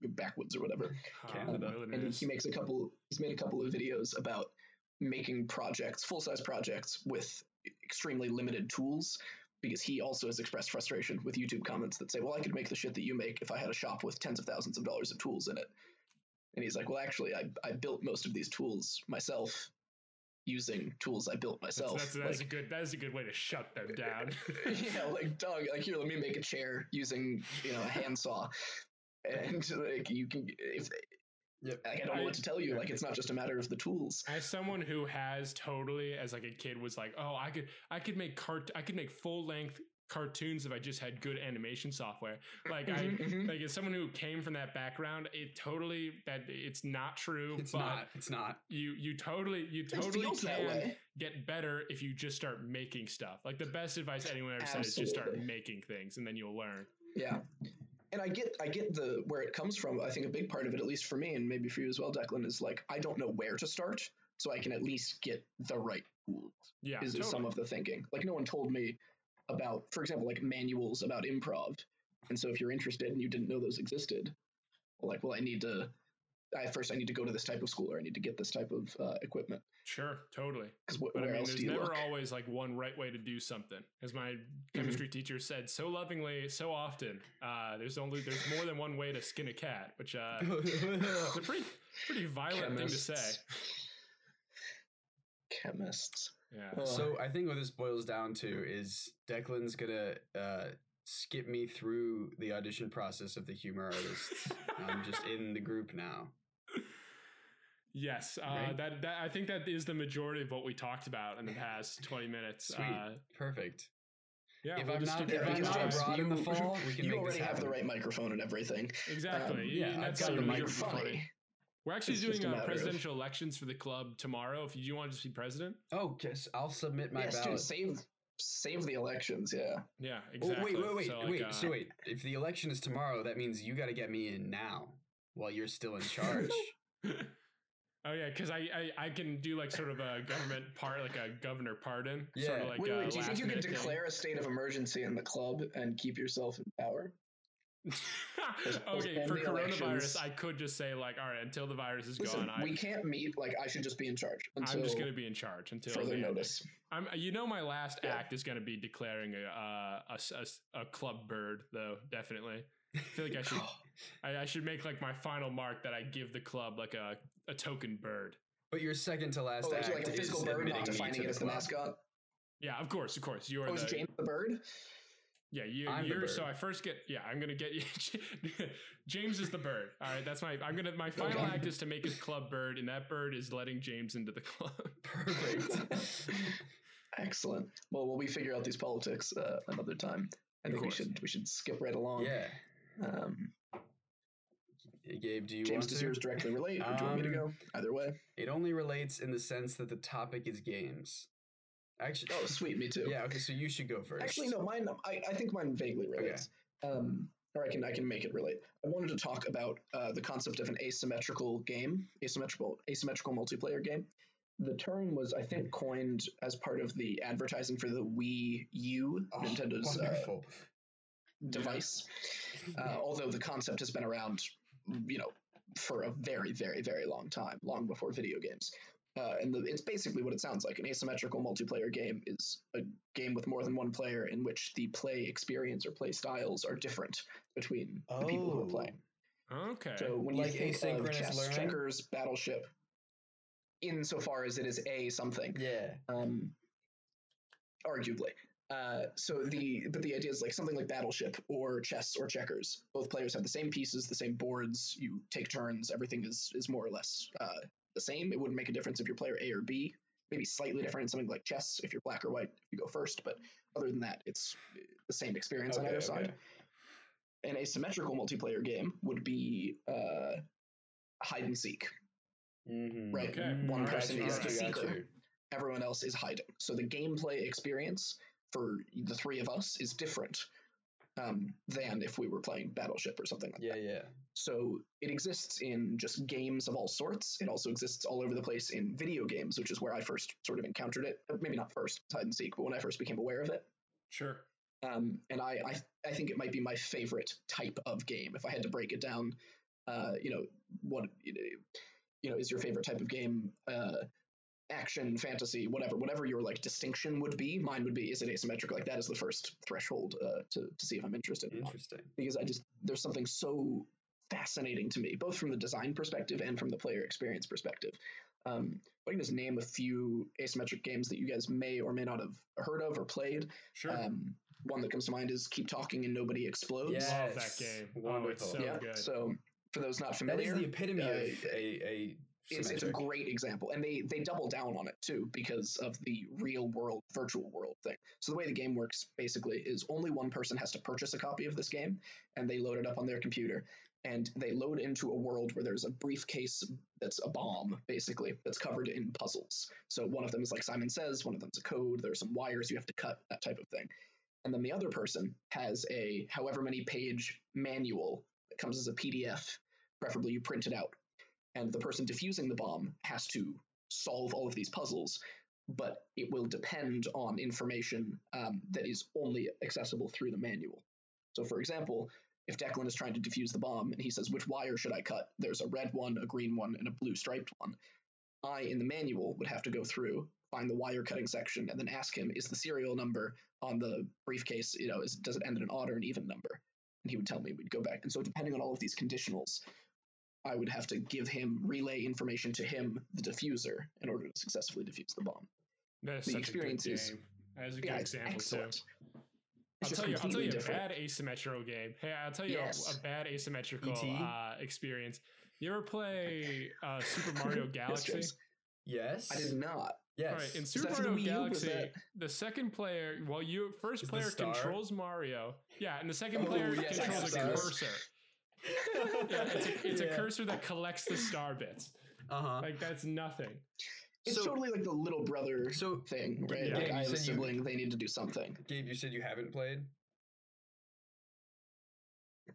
backwoods or whatever. Canada. Um, and he, he makes a couple. He's made a couple of videos about making projects, full size projects, with extremely limited tools. Because he also has expressed frustration with YouTube comments that say, "Well, I could make the shit that you make if I had a shop with tens of thousands of dollars of tools in it." And he's like, "Well, actually, I I built most of these tools myself, using tools I built That's, myself." that's, that's Like, a good. That is a good way to shut them down. [LAUGHS] yeah, like dog, like here, let me make a chair using you know a handsaw, and like you can if Yep. like I don't know I- what to tell you. Like it's not just a matter of the tools. As someone who has totally, as like a kid, was like, oh, I could, I could make cart, I could make full length cartoons if I just had good animation software. Like I, Mhm, mhm. like as someone who came from that background, it totally that it's not true. it's but not it's not You you totally you totally can get better if you just start making stuff. Like the best advice anyone ever said is just start making things and then you'll learn. Yeah. And I get I get the where it comes from. I think a big part of it, at least for me, and maybe for you as well, Declan, is like I don't know where to start, so I can at least get the right tools. Yeah, is, totally. some of the thinking. Like no one told me about, for example, like manuals about improv. And so if you're interested and you didn't know those existed, like, well, I need to. I first I need to go to this type of school or I need to get this type of uh, equipment. Sure, totally. Because But where I mean, else there's never look? always like one right way to do something. As my Mm-hmm. chemistry teacher said so lovingly, so often, uh, there's only there's more than one way to skin a cat, which uh, [LAUGHS] it's a pretty pretty violent thing to say. Chemists. Chemists. Yeah. So I think what this boils down to is Declan's gonna uh, skip me through the audition process of the humor artists. I'm just in the group now. Yes, uh, Right? that that I think that is the majority of what we talked about in the past [LAUGHS] twenty minutes. Sweet, Uh, perfect. yeah, If we'll I'm not- if I'm not going. James, abroad in the you- fall, we can you make this already have the right microphone and everything. exactly. Um, You- yeah, I've that's got the you You're make it microphone. funny. funny. We're [LAUGHS] actually It's doing just a uh, matter of- presidential elections for the club tomorrow. If you do want to just be president, Oh, yes, I'll submit my yes, dude, save save the elections. Yeah. yeah, Oh, exactly. wait, wait, wait, So, like, wait. uh, so wait, if the election is tomorrow, that means you got to get me in now while you're still in charge. [LAUGHS] oh yeah, because I, I I can do like sort of a government part, like a governor pardon. Sort of Yeah. like wait, wait, do you think you could last-minute thing. declare a state of emergency in the club and keep yourself in power? [LAUGHS] okay, for Postpone coronavirus, elections. I could just say like, all right, until the virus is Listen, gone, I, we can't meet. Like, I should just be in charge until I'm just gonna be in charge until further notice. I'm, you know, my last Yeah. act is gonna be declaring a, uh, a s- a s- a club bird, though. Definitely, I feel like I should [LAUGHS] I, I should make like my final mark that I give the club like a, a token bird. But your second to last Oh, like, act like a is physical bird, admitting not me defining to it as the club. mascot. Yeah, of course, of course. You are Oh, is the James the bird? yeah. you, I'm you're. so bird. I first get yeah. I'm gonna get you. [LAUGHS] James is the bird. All right, that's my. I'm gonna my final Okay. act is to make his club bird, and that bird is letting James into the club. [LAUGHS] Perfect. [LAUGHS] Excellent. Well, will we figure out these politics uh, another time? I Of think we should we should skip right along. yeah. Um, Gabe, do you James, want does to? yours directly relate, or do you want me to Um, go? Either way. It only relates in the sense that the topic is games. Actually, Oh, sweet. Me too. yeah. Okay, so you should go first. Actually, no. Mine. I, I think mine vaguely relates. Um, or I can I can make it relate. I wanted to talk about uh, the concept of an asymmetrical game, asymmetrical asymmetrical multiplayer game. The term was, I think, coined as part of the advertising for the Wii U, Oh, Nintendo's uh, device. [LAUGHS] Uh, although the concept has been around, you know, for a very, very, very long time, long before video games. Uh, and the, it's basically what it sounds like. An asymmetrical multiplayer game is a game with more than one player in which the play experience or play styles are different between the people who are Oh. playing. okay. So when Like you think of asynchronous chess, learning? checkers, battleship, insofar as it is a something, yeah. um, arguably. Uh, so the but the idea is like something like battleship or chess or checkers. Both players have the same pieces, the same boards. You take turns. Everything is is more or less uh, the same. It wouldn't make a difference if you're player A or B. Maybe slightly different in something like chess if you're black or white. If you go first, but other than that, it's the same experience on Okay, either okay. side. An asymmetrical multiplayer game would be uh, hide and seek. Mm-hmm. Right. Okay. One person you, is got the you, seeker everyone else is hiding. So the gameplay experience for the three of us is different um, than if we were playing Battleship or something like Yeah, that. yeah. So it exists in just games of all sorts. It also exists all over the place in video games, which is where I first sort of encountered it. Uh, Maybe not first, hide and seek, but when I first became aware of it. sure. Um, and I, I, I think it might be my favorite type of game. If I had to break it down, uh, you know, what you know, you know is your favorite type of game? Uh, action, fantasy, whatever, whatever your like distinction would be. Mine would be is it asymmetric? Like that is the first threshold uh, to to see if I'm interested. Or not. Interesting. Because I just there's something so fascinating to me, both from the design perspective and from the player experience perspective. Um, if I can just name a few asymmetric games that you guys may or may not have heard of or played. Sure. Um, one that comes to mind is Keep Talking and Nobody Explodes. Yeah. Love that Yes. game. Oh, Wonderful. it's so yeah. good. So for those not familiar, is the epitome uh, of a, a it's, it's a great example and they they double down on it too because of the real world virtual world thing. So the way the game works basically is only one person has to purchase a copy of this game and they load it up on their computer and they load into a world where there's a briefcase that's a bomb basically that's covered in puzzles. So one of them is like simon says one of them's a code there's some wires you have to cut that type of thing. And then the other person has a however many page manual that comes as a pdf preferably you print it out and the person defusing the bomb has to solve all of these puzzles but it will depend on information um, that is only accessible through the manual. So for example if declan is trying to defuse the bomb and he says which wire should i cut? there's a red one a green one and a blue striped one. I in the manual would have to go through find the wire cutting section and then ask him is the serial number on the briefcase you know is, does it end in an odd or an even number? And he would tell me we'd go back. And so depending on all of these conditionals I would have to give him relay information to him, the diffuser, in order to successfully defuse the bomb. That is the such experience a good is- game. That is a good Yeah, example excellent. too. It's I'll tell you. I'll tell you a bad asymmetrical game. Hey, I'll tell you a- Yes. a, bad asymmetrical uh, experience. You ever play uh, Super Mario [LAUGHS] Galaxy? James. Yes. I did not. Yes. All right, in Super for the Mario U? Galaxy, that- the second player, well, you first Is player controls Mario. Yeah, and the second Oh, player yes, controls a cursor. Yeah, it's a, it's a cursor that collects the star bits. Uh huh. Like that's nothing. It's So- totally like the little brother So, thing, right? Yeah, like you I have a said you- sibling, they need to do something. Gabe, you said you haven't played.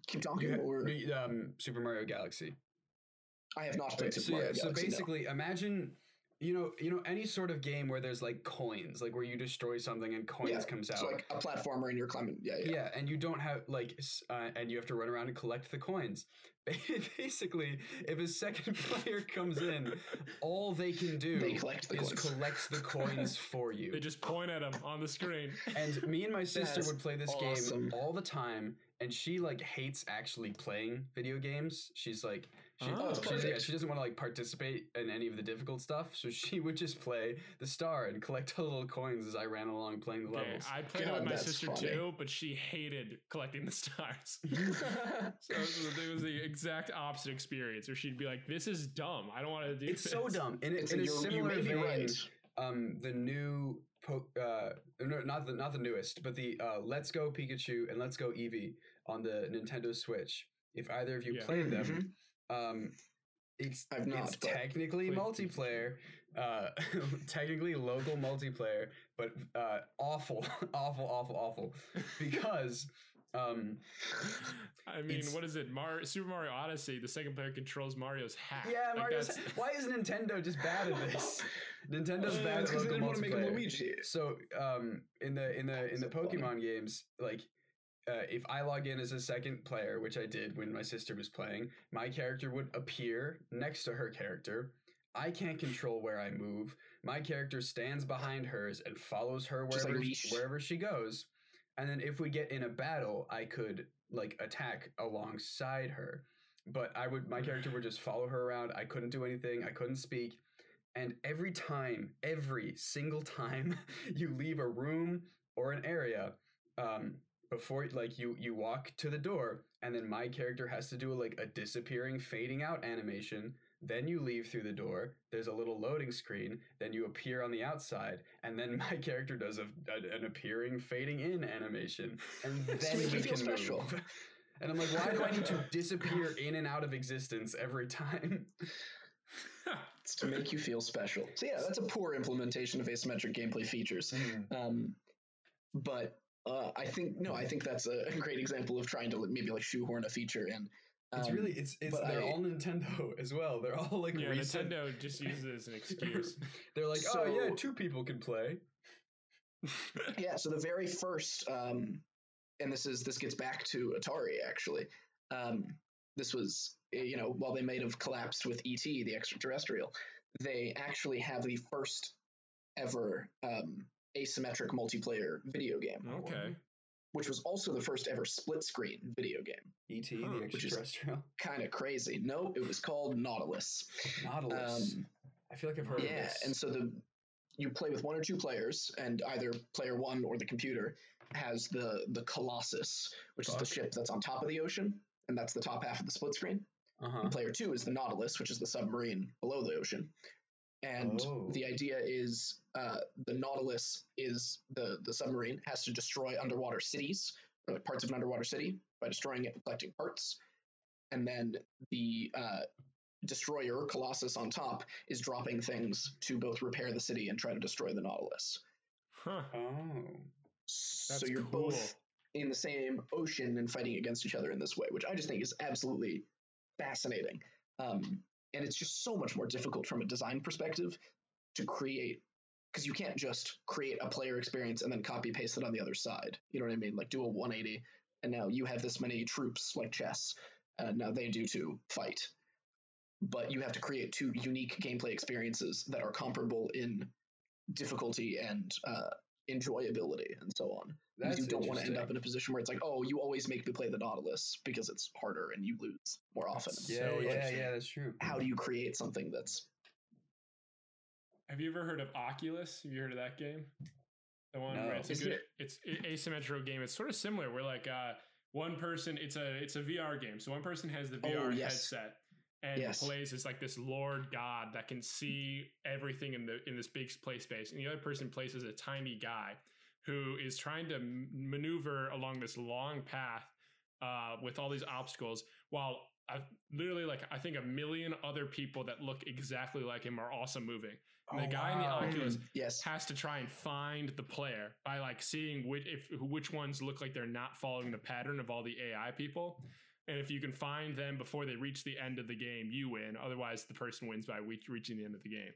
Keep talking, You or um, Super Mario Galaxy. I have not played Super so Mario yeah, so Galaxy. no. basically, imagine you know you know any sort of game where there's like coins, like where you destroy something and coins yeah, comes it's out. like a platformer and you're climbing. Yeah, yeah. yeah. and you don't have like, uh, and you have to run around and collect the coins. [LAUGHS] Basically, if a second [LAUGHS] player comes in, all they can do They collect the is coins. collect the coins [LAUGHS] for you. They just point at them on the screen. And me and my sister That's would play this awesome. game all the time, and she like hates actually playing video games. She's like, she, Oh, that's she, yeah, she doesn't want to like participate in any of the difficult stuff, so she [LAUGHS] would just play the star and collect the little coins as I ran along playing the Okay, levels. I played it God, with my sister funny. too, but she hated collecting the stars. [LAUGHS] [LAUGHS] So it was, it was the exact opposite experience where she'd be like, "This is dumb. I don't want to do it's this." so dumb. and a- It's in a you're- you similar vein, right. um, the new po- uh, no, not the not the newest, but the uh, Let's Go Pikachu and Let's Go Eevee on the Nintendo Switch. If either of you Yeah. played them, Mhm. Um, it's I've not, it's technically Played multiplayer, uh, [LAUGHS] technically local multiplayer, but uh, awful, [LAUGHS] awful, awful, awful, because um, I mean, what is it? Mar- Super Mario Odyssey. The second player controls Mario's hat. yeah, Like, Mario's. that's- Why is Nintendo just bad at this? [LAUGHS] Nintendo's Uh, bad it's at 'cause they local didn't want to make a multiplayer. Luigi. So um, in the in the in the Pokemon games, like uh, if I log in as a second player, which I did when my sister was playing, my character would appear next to her character. I can't control where I move. My character stands behind hers and follows her Just like wherever wherever she goes. And then if we get in a battle, I could like attack alongside her. But I would my character would just follow her around. I couldn't do anything. I couldn't speak. And every time, every single [LAUGHS] time you leave a room or an area, um, before like you you walk to the door, and then my character has to do like a disappearing, fading out animation. Then you leave through the door. There's a little loading screen. Then you appear on the outside, and then [LAUGHS] my character does a, a- an appearing, fading in animation, and [LAUGHS] then we can special. move. [LAUGHS] And I'm like, why do I need to disappear in and out of existence every time? It's to make you feel special. So yeah, that's a poor implementation of asymmetric gameplay features. Um, but uh, I think no, I think that's a, a [LAUGHS] great example of trying to maybe like shoehorn a feature in. It's Um, really it's it's they're I- all Nintendo [LAUGHS] as well. They're all like yeah, recent. Nintendo just [LAUGHS] uses it as an excuse. They're like, oh yeah, two people can play. yeah. So the very first, um, and this is this gets back to Atari actually. Um, this was you know while they might have collapsed with ET, the extraterrestrial, they actually have the first ever um, asymmetric multiplayer video game, okay. which was also the first ever split screen video game. ET, Huh, the which is- extraterrestrial. Kind of crazy. No, it was called Nautilus. Nautilus. Um, I feel like I've heard of yeah, and so the you play with one or two players, and either player one or the computer has the the Colossus, which is the ship that's on top of the ocean, and that's the top half of the split screen. uh-huh. And player two is the Nautilus, which is the submarine below the ocean. And Oh. the idea is uh, the Nautilus is the the submarine has to destroy underwater cities or like parts of an underwater city by destroying it and collecting parts, and then the uh, destroyer Colossus on top is dropping things to both repair the city and try to destroy the Nautilus. Huh. Oh. so you're cool. both in the same ocean and fighting against each other in this way, which I just think is absolutely fascinating. Um, and it's just so much more difficult from a design perspective to create because you can't just create a player experience and then copy paste it on the other side. You know what I mean? Like do a 180, and now you have this many troops like chess, and now they do to fight. But you have to create two unique gameplay experiences that are comparable in difficulty and uh, enjoyability and so on. That's you don't want to end up in a position where it's like, oh, you always make me play the Nautilus because it's harder and you lose more often. That's Yeah, So yeah, interesting. yeah, that's true. How do you create something that's Have you ever heard of Oculus? Have you heard of that game? The one No. where it's a good, it- it's asymmetrical game. It's sort of similar. Where like uh, one person, it's a it's a VR game. So one person has the VR Oh, yes. headset and Yes. plays as like this Lord God that can see everything in the in this big play space, and the other person plays as a tiny guy who is trying to maneuver along this long path uh, with all these obstacles while. I, literally, like I think a million other people that look exactly like him are also moving. And the Oh, guy in the wow. Oculus yes, has to try and find the player by like seeing which if which ones look like they're not following the pattern of all the AI people. And if you can find them before they reach the end of the game, you win. Otherwise, the person wins by reach, reaching the end of the game.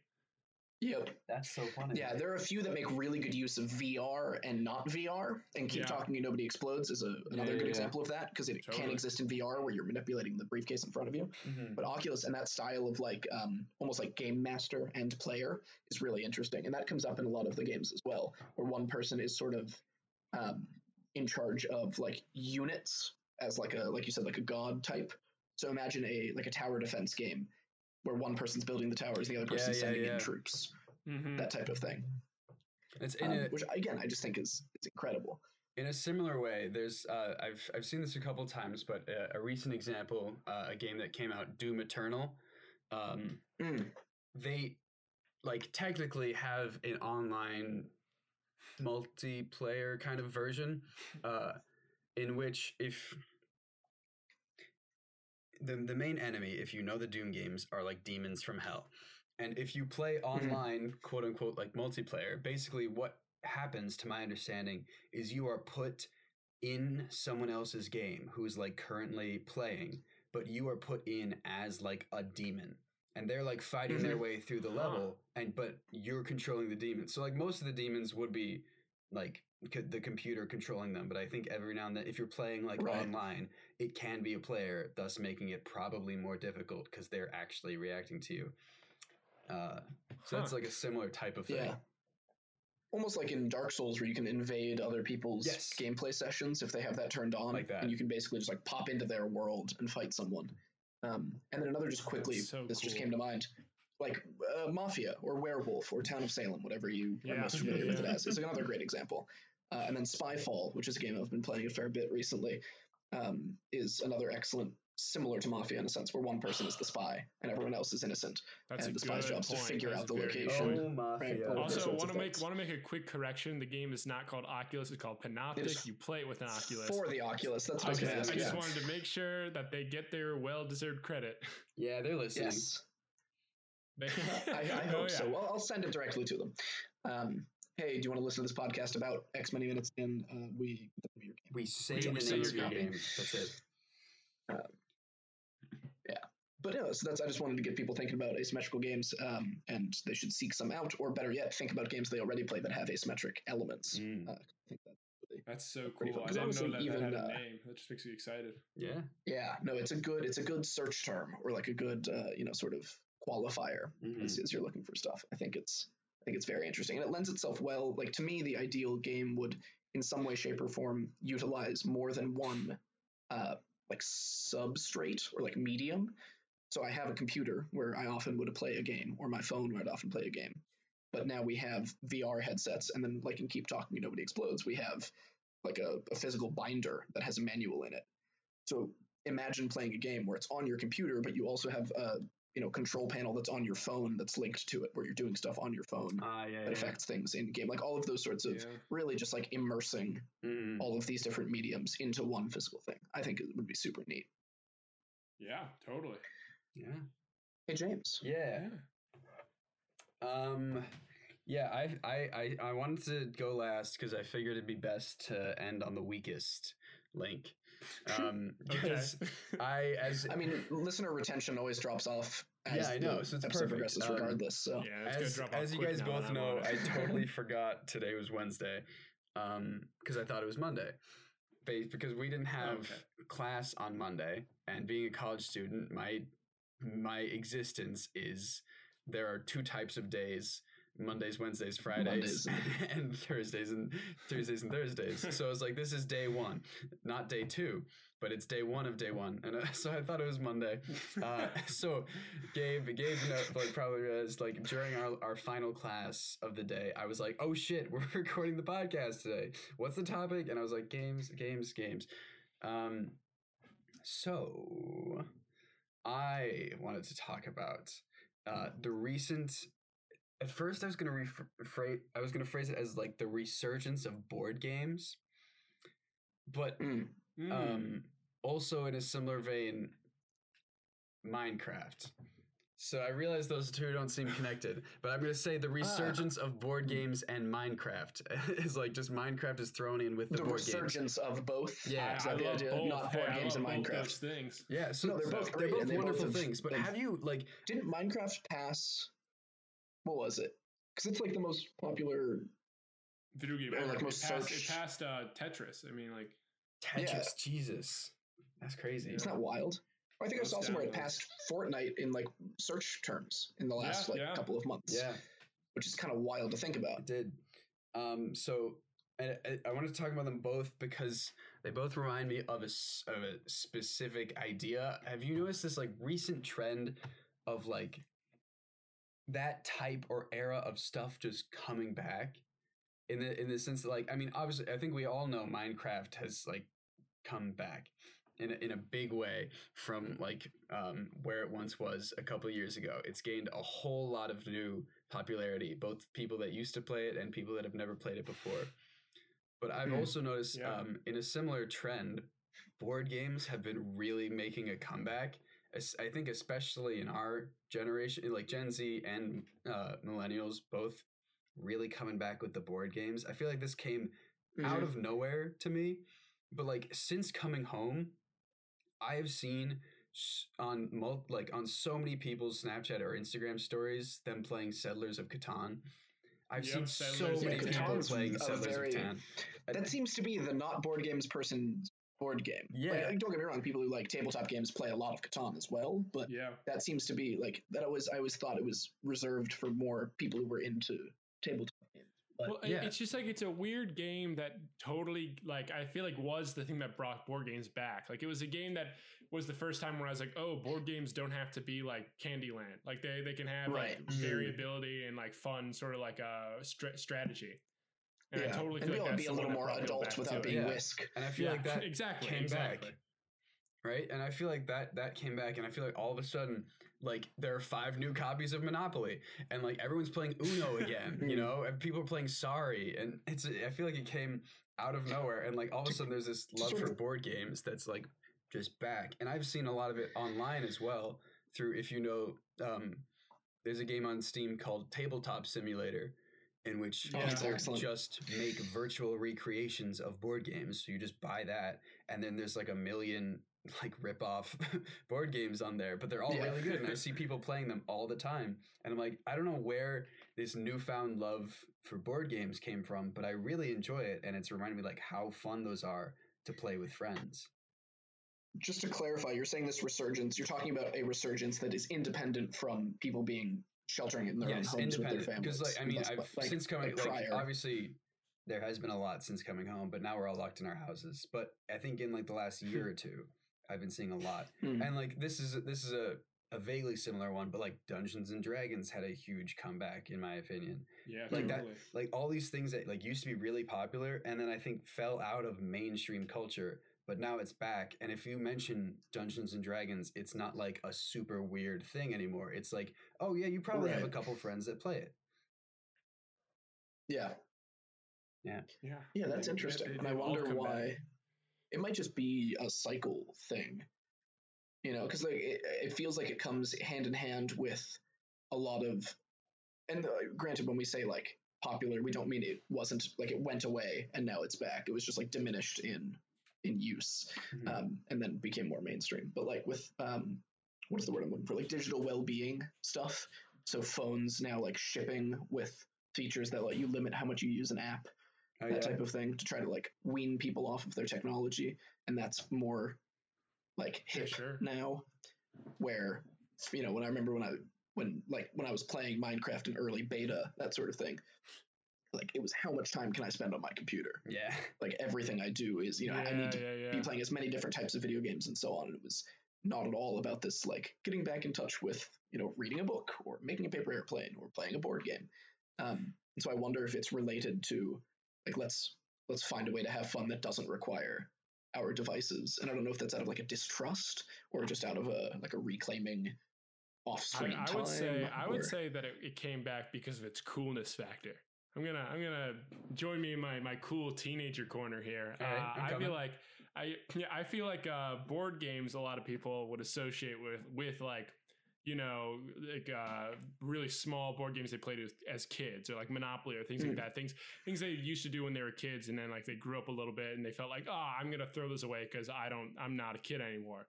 Yep. That's so funny. Yeah, there are a few that make really good use of VR and not VR. And keep Yeah. talking and nobody explodes is a, another Yeah, good yeah. example of that because it can Totally. exist in VR where you're manipulating the briefcase in front of you. Mhm. But Oculus and that style of like um, almost like game master and player is really interesting, and that comes up in a lot of the games as well, where one person is sort of um, in charge of like units as like a like you said like a god type. So imagine a like a tower defense game where one person's building the towers, the other person's yeah, sending yeah. in troops, Mm-hmm. that type of thing. It's in Um, a which again, I just think is is incredible. in a similar way. There's uh, I've I've seen this a couple times, but a, a recent example, uh, a game that came out, Doom Eternal. Um, Mm. they like technically have an online multiplayer kind of version uh, in which if the, the main enemy if you know the doom games are like demons from hell. And if you play mm-hmm. online quote unquote like multiplayer basically what happens to my understanding is you are put in someone else's game who's like currently playing but you are put in as like a demon. And they're like fighting their mm-hmm. way through the Huh. level and but you're controlling the demons so like most of the demons would be like the computer controlling them but i think every now and then if you're playing like Right. online it can be a player thus making it probably more difficult because they're actually reacting to you uh, so that's Huh. like a similar type of thing Yeah. Almost like in Dark Souls, where you can invade other people's Yes. gameplay sessions if they have that turned on, Like that. and you can basically just like pop into their world and fight someone. Um, and then another, just quickly, so this just came to mind, like uh, Mafia or Werewolf or Town of Salem, whatever you are Yeah. most familiar with it as, is another great example. Uh, and then Spyfall, which is a game I've been playing a fair bit recently, um, is another excellent, similar to Mafia in a sense, where one person is the spy and everyone else is innocent. That's and a the spy's job is to figure That's out the location. oh Right, Also, sorts want to make things. want to make a quick correction. The game is not called Oculus; it's called Panoptic. is You play it with an Oculus. For the Oculus, that's what I was Okay, going I to ask. just yeah. wanted to make sure that they get their well-deserved credit. yeah they're listening Yes, They- [LAUGHS] I, I Oh, hope so. Well, I'll send it directly to them. Um, hey, do you want to listen to this podcast about X many minutes in? Uh, we we say the we say names is of your copy. games that's it Yeah. but yeah, so that's I just wanted to get people thinking about asymmetrical games, um, and they should seek some out, or better yet, think about games they already play that have asymmetric elements. Mm. Uh, I think that That's so cool. fun. I 'Cause didn't know that, even, that had uh, a name. That just makes me excited. yeah yeah, no, it's a good it's a good search term or like a good uh, you know sort of qualifier Mhm. as, as you're looking for stuff. I think it's I think it's very interesting, and it lends itself well. Like to me, the ideal game would, in some way, shape, or form, utilize more than one, uh, like substrate or like medium. So I have a computer where I often would play a game, or my phone where I'd often play a game. But now we have VR headsets, and then like in Keep Talking, Nobody Explodes, we have like a, a physical binder that has a manual in it. So imagine playing a game where it's on your computer, but you also have a you know control panel that's on your phone that's linked to it, where you're doing stuff on your phone ah yeah, that yeah. affects things in game. Like all of those sorts of Yeah. really just like immersing Mhm. all of these different mediums into one physical thing. I think it would be super neat. Yeah, totally. yeah Hey James, yeah Um, yeah, I I I, I wanted to go last because I figured it'd be best to end on the weakest link. Um, [LAUGHS] Okay. because I as I mean, listener retention always drops off. As Yeah, I know, so it's perfect. progresses, Um, regardless. So yeah, it's as, as you guys both know, I totally [LAUGHS] forgot today was Wednesday, um, because I thought it was Monday, Ba- because we didn't have Okay. class on Monday, and being a college student, my my existence is there are two types of days. Mondays, Wednesdays, Fridays, [LAUGHS] and Thursdays and Tuesdays and Thursdays. So I was like, this is day one, not day two, but it's day one of day one. And uh, [LAUGHS] so I thought it was Monday. Uh, [LAUGHS] so Gabe, Gabe no, like probably realized like during our, our final class of the day, I was like, oh shit, we're recording the podcast today. What's the topic? And I was like, games, games, games. Um, so I wanted to talk about uh, the recent. At first, I was gonna rephrase. I was gonna phrase it as like the resurgence of board games, but mm, um, also in a similar vein, Minecraft. So I realize those two don't seem connected, but I'm gonna say the resurgence of board games and Minecraft [LAUGHS] is like just Minecraft is thrown in with the, The board games. resurgence of both. Yeah. Is I, I love idea? both. Not board I games love and both Minecraft. those things. Yeah, so No, they're both they're both and they both wonderful have- things. But have you like Didn't Minecraft pass? What was it? Because it's like the most popular. Video game. Or, ever. like, it passed, searched- it passed uh, Tetris. I mean, like Tetris? Yeah. Jesus, that's crazy. It's not wild. I think I saw somewhere it passed Fortnite in like search terms in the last Yeah, like yeah. couple of months. Yeah, which is kind of wild to think about. it did. Um, so and I, I wanted to talk about them both because they both remind me of a s- of a specific idea. Have you noticed this like recent trend of like that type or era of stuff just coming back? In the in the sense that like I mean obviously I think we all know Minecraft has like come back in a, in a big way from like um, where it once was a couple of years ago. It's gained a whole lot of new popularity, both people that used to play it and people that have never played it before. But I've Hmm. also noticed Yeah. um, in a similar trend, board games have been really making a comeback. I think especially in our generation, like Gen Z and uh, millennials, both really coming back with the board games. I feel like this came out Mhm. of nowhere to me. But like since coming home, I have seen on mul- like on so many people's Snapchat or Instagram stories them playing Settlers of Catan. I've Yep, seen so many people playing Settlers very- of Catan. that seems to be the not board games person's board game. Yeah. like, don't get me wrong, people who like tabletop games play a lot of Catan as well, but yeah. that seems to be like that. I was I always thought it was reserved for more people who were into tabletop games. But Well, yeah. it's just like it's a weird game that totally like I feel like was the thing that brought board games back. Like it was a game that was the first time where I was like, oh, board games don't have to be like Candyland. Like they they can have Right. like Mhm. variability and like fun, sort of like a stra- strategy. And I yeah, totally feel be like able to that's be a little more brought adult without being Yeah. whisk. And I feel yeah, like that [LAUGHS] exactly came exactly. back. right? And I feel like that that came back, and I feel like all of a sudden, like there are five new copies of Monopoly, and like everyone's playing Uno [LAUGHS] again, you know, and people are playing Sorry, and it's I feel like it came out of nowhere, and like all of a sudden there's this love sort for of- [LAUGHS] board games that's like just back, and I've seen a lot of it online as well through if you know, um, there's a game on Steam called Tabletop Simulator. In which Oh, that's people just make virtual recreations of board games. So you just buy that, and then there's like a million [LAUGHS] like rip off [LAUGHS] board games on there, but they're all Yeah. really good. And I [LAUGHS] see people playing them all the time. And I'm like, I don't know where this newfound love for board games came from, but I really enjoy it. And it's reminding me like how fun those are to play with friends. Just to clarify, you're saying this resurgence. You're talking about a resurgence that is independent from people being sheltering in their yes, own homes with their independent. families. Because like I mean, I've like- since coming like like, obviously there has been a lot since coming home, but now we're all locked in our houses. But I think in like the last year or two, I've been seeing a lot. Hmm. and like this is this is a a vaguely similar one, but like Dungeons and Dragons had a huge comeback in my opinion. Yeah, Like that- totally. Like all these things that like used to be really popular and then I think fell out of mainstream culture, but now it's back. And if you mention Dungeons and Dragons, it's not like a super weird thing anymore. It's like, oh yeah, you probably have a couple friends that play it. yeah, Yeah, yeah, Yeah, that's interesting. and I wonder why. back. It might just be a cycle thing, you know, because like it, it feels like it comes hand in hand with a lot of. And uh, granted, when we say like popular, we don't mean it wasn't like it went away and now it's back. It was just like diminished in in use. Mhm. um, and then became more mainstream. But like with um, what is the word I'm looking for? Like digital well-being stuff. So phones now like shipping with features that let you limit how much you use an app, Oh, that yeah. type of thing, to try to like wean people off of their technology, and that's more like hip sure. now. Where you know when I remember when I when like when I was playing Minecraft in early beta, that sort of thing. Like it was how much time can I spend on my computer? yeah. Like everything I do is you know I need to yeah, yeah. be playing as many different types of video games and so on. And it was not at all about this like getting back in touch with you know reading a book or making a paper airplane or playing a board game. Um, and so I wonder if it's related to like let's let's find a way to have fun that doesn't require our devices. And I don't know if that's out of like a distrust or just out of a like a reclaiming off I, screen I time. would say I would say that it, it came back because of its coolness factor. I'm gonna I'm gonna join me in my my cool teenager corner here. Right, uh, I feel like I yeah I feel like uh, board games a lot of people would associate with with like you know, like uh, really small board games they played as, as kids, or like Monopoly or things like Mm. that. Things things they used to do when they were kids, and then like they grew up a little bit, and they felt like, oh, I'm gonna throw this away because I don't, I'm not a kid anymore.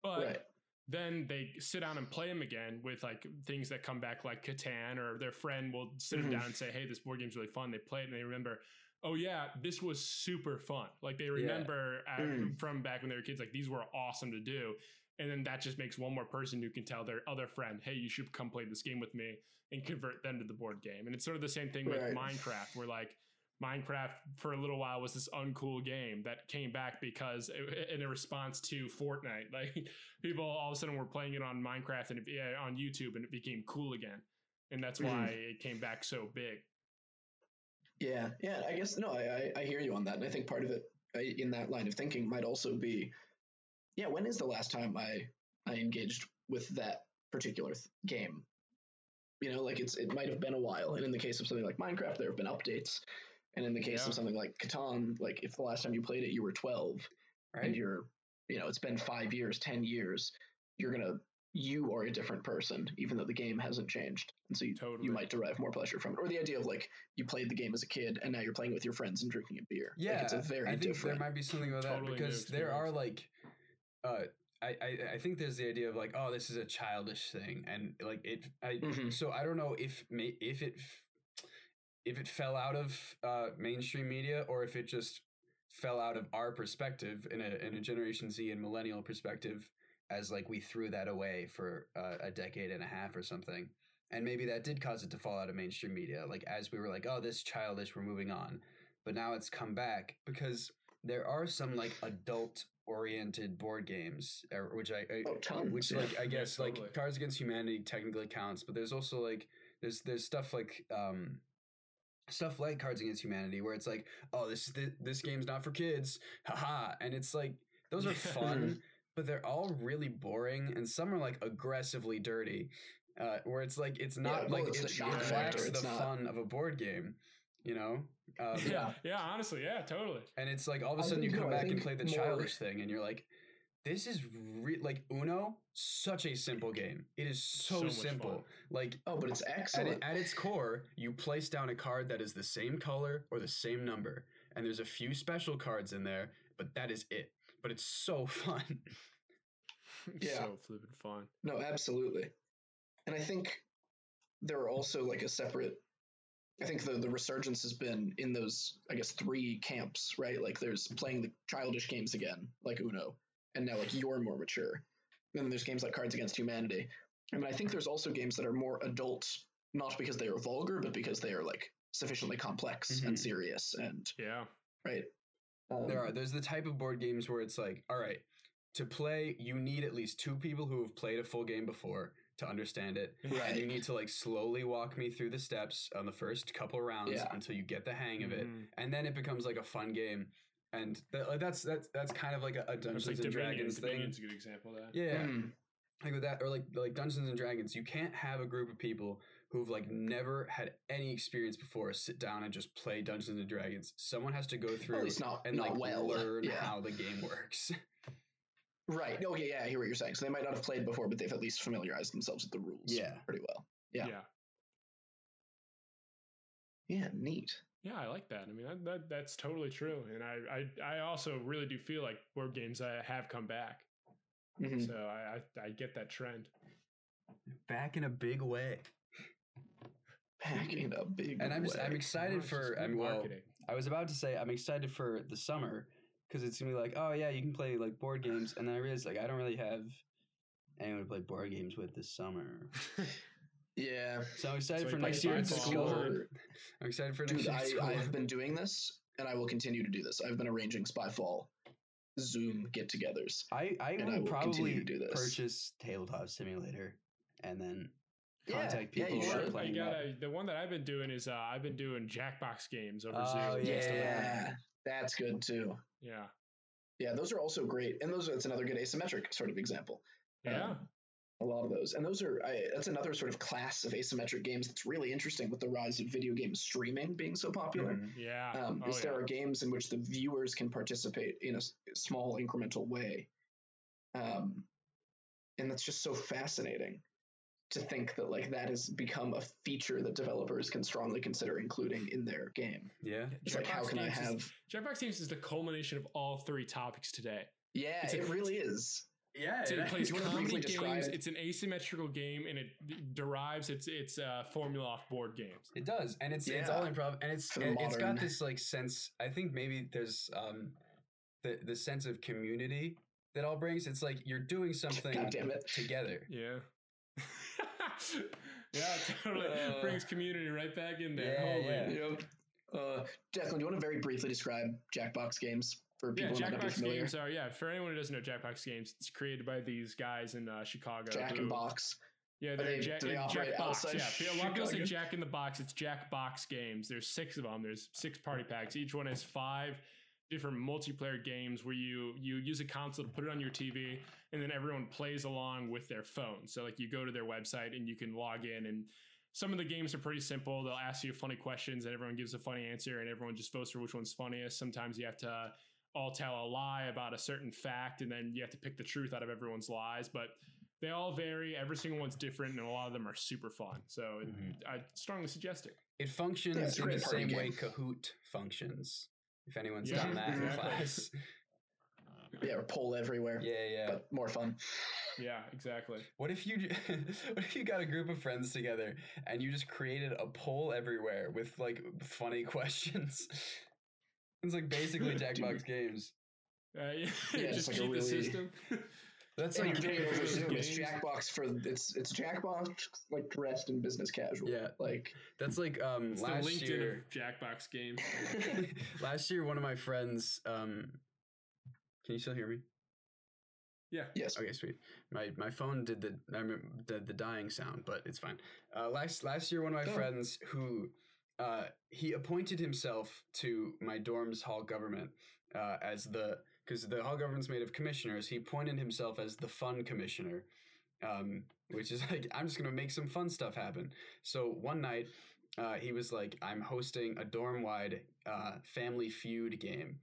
But right. Then they sit down and play them again with like things that come back like Catan or their friend will sit 'em Mhm. down and say, Hey, this board game's really fun. They play it and they remember, oh yeah, this was super fun. Like they remember uh, Mm. from back when they were kids, like these were awesome to do. And then that just makes one more person who can tell their other friend, Hey, you should come play this game with me and convert them to the board game. And it's sort of the same thing with Minecraft, where like Minecraft for a little while was this uncool game that came back because it, in a response to Fortnite, [LAUGHS] like people all of a sudden were playing it on Minecraft and it, on YouTube, and it became cool again, and that's why Mhm. it came back so big. Yeah, yeah. I guess no. I, I I hear you on that, and I think part of it in that line of thinking might also be, yeah. When is the last time I I engaged with that particular th- game? You know, like it's it might have been a while, and in the case of something like Minecraft, there have been updates, and in the case Yeah. of something like Catan, like if the last time you played it you were twelve, and you're, you know, it's been five years, ten years, you're gonna you are a different person, even though the game hasn't changed, and so you, Totally. you might derive more pleasure from it. Or the idea of like you played the game as a kid and now you're playing with your friends and drinking a beer. Yeah, like, it's a very I think different. there might be something about that Totally new because there are like, uh, I, I I think there's the idea of like, oh, this is a childish thing, and like it. I Mhm. so I don't know if may, if it f- if it fell out of uh, mainstream media or if it just fell out of our perspective in a in a Generation Z and millennial perspective as like we threw that away for uh, a decade and a half or something. And maybe that did cause it to fall out of mainstream media. Like as we were like, oh, this childish, we're moving on. But now it's come back because there are some like adult oriented board games, uh, which I, I Oh, tons, which like I Yeah, guess totally. like Cards Against Humanity technically counts, but there's also like there's there's stuff like um stuff like Cards Against Humanity where it's like, oh, this this, this game's not for kids, haha, and it's like those are fun, [LAUGHS] but they're all really boring, and some are like aggressively dirty, uh, where it's like it's not well, like it's it, it shock lacks factor, the it's not- fun of a board game, you know. [LAUGHS] Um, Yeah. yeah, honestly, yeah, totally. and it's like all of a sudden you come no, back and play the more- childish thing, and you're like, this is re- like Uno, such a simple game. It is so, So simple. fun. Like oh, but it's at, excellent. it, at its core, you place down a card that is the same color or the same number, and there's a few special cards in there, but that is it. But it's so [LAUGHS] fun. Yeah. so flippin' fun. No, absolutely. And I think there are also like a separate. I think the the resurgence has been in those I guess three camps, right? Like there's playing the childish games again, like Uno, and now like you're more mature. And then there's games like Cards Against Humanity. I mean, I think there's also games that are more adult, not because they are vulgar, but because they are like sufficiently complex Mhm. and serious and Yeah, right. Um, there are. There's the type of board games where it's like, all right, to play, you need at least two people who have played a full game before to understand it. Right. And you need to like slowly walk me through the steps on the first couple rounds Yeah. until you get the hang of it. Mhm. And then it becomes like a fun game. And th- like, that's that's that's kind of like a, a Dungeons like and Dominion. Dragons thing. Dominion's a good example of that. Yeah, mm, like with that, or like like Dungeons and Dragons, you can't have a group of people who've like never had any experience before sit down and just play Dungeons and Dragons. Someone has to go through at least not and not like well. learn [LAUGHS] yeah. how the game works. [LAUGHS] Right. Okay. Yeah, I hear what you're saying. So they might not have played before, but they've at least familiarized themselves with the rules. Yeah. Pretty well. Yeah. yeah. Yeah. Neat. Yeah, I like that. I mean, that, that that's totally true, and I, I I also really do feel like board games uh, have come back. Mhm. So I, I I get that trend. Back in a big way. Back in a big way. And I'm just, way. I'm excited for I'm well marketing. I was about to say I'm excited for the summer because it's gonna be like, oh yeah, you can play like board games, and then I realized like I don't really have anyone to play board games with this summer. [LAUGHS] Yeah. So I'm excited So for next year at school. school. I'm excited for next year at I, school. I've been doing this, and I will continue to do this. I've been arranging Spyfall Zoom get-togethers. I, I and I will will probably continue to do this. purchase Tabletop Simulator and then Yeah, contact yeah, people you who are should. playing you gotta, the one that I've been doing is uh, I've been doing Jackbox games over Oh, Zoom. and yeah. like. Yeah, that's good too. yeah, Yeah, those are also great, and those that's another good asymmetric sort of example. yeah. Um, a lot of those, and those are I, that's another sort of class of asymmetric games that's really interesting with the rise of video game streaming being so popular. Mhm. yeah. um, oh, is there yeah. are games in which the viewers can participate in a small incremental way um, and that's just so fascinating to think that like that has become a feature that developers can strongly consider including in their game. Yeah. It's like how Jackbox can I Games is- have? Jackbox Games is the culmination of all three topics today. Yeah, it's a- it really is. Yeah. So it plays you comedy games. describe- It's an asymmetrical game, and it derives its its uh, formula off board games. It does, and it's it's all improv, and it's For it, has got this like sense. I think maybe there's um the the sense of community that all brings. It's like you're doing something God damn it. together. Yeah. [LAUGHS] yeah, it totally Uh, brings community right back in there. yeah, Holy. yeah. Yep. Uh, Declan, do you want to very briefly describe Jackbox games for people not Jackbox games are yeah. For anyone who doesn't know Jackbox games, it's created by these guys in uh, Chicago. Jack who- and Box. Yeah, they're they- Jack, they uh, Jack Box. Yeah, a lot of people say Jack in the Box. It's Jack Box games. There's six of them. There's six party packs. Each one has five different multiplayer games where you you use a console to put it on your TV, and then everyone plays along with their phone. So like you go to their website and you can log in and. Some of the games are pretty simple. They'll ask you funny questions and everyone gives a funny answer and everyone just votes for which one's funniest. Sometimes you have to all tell a lie about a certain fact and then you have to pick the truth out of everyone's lies. But they all vary. Every single one's different, and a lot of them are super fun. So Mhm. I strongly suggest it. It functions Yeah, in the great party same way. Kahoot functions. If anyone's Yeah, done that in class. [LAUGHS] Yeah, or poll everywhere, Yeah, yeah. but more fun. Yeah, exactly. What if you [LAUGHS] what if you got a group of friends together and you just created a poll everywhere with like funny [LAUGHS] questions? It's like basically [LAUGHS] Jackbox games. Uh, yeah, [LAUGHS] Yeah, just it's like a cheat the really- system. [LAUGHS] That's like you're doing it over those Zoom. It's. Jackbox for it's it's Jackbox like dressed in business casual. Yeah. like that's like um It's the last LinkedIn year. of Jackbox games. last year, one of my friends. Um, can you still hear me? Yeah. yes. Okay, sweet. My my phone did the I remember the, the dying sound, but it's fine. Uh, last last year, one of my Oh. friends who uh, he appointed himself to my dorm's hall government uh, as the because the hall government's made of commissioners. He appointed himself as the fun commissioner, um, which is [LAUGHS] like I'm just gonna make some fun stuff happen. So one night. Uh, he was like, "I'm hosting a dorm-wide uh, Family Feud game,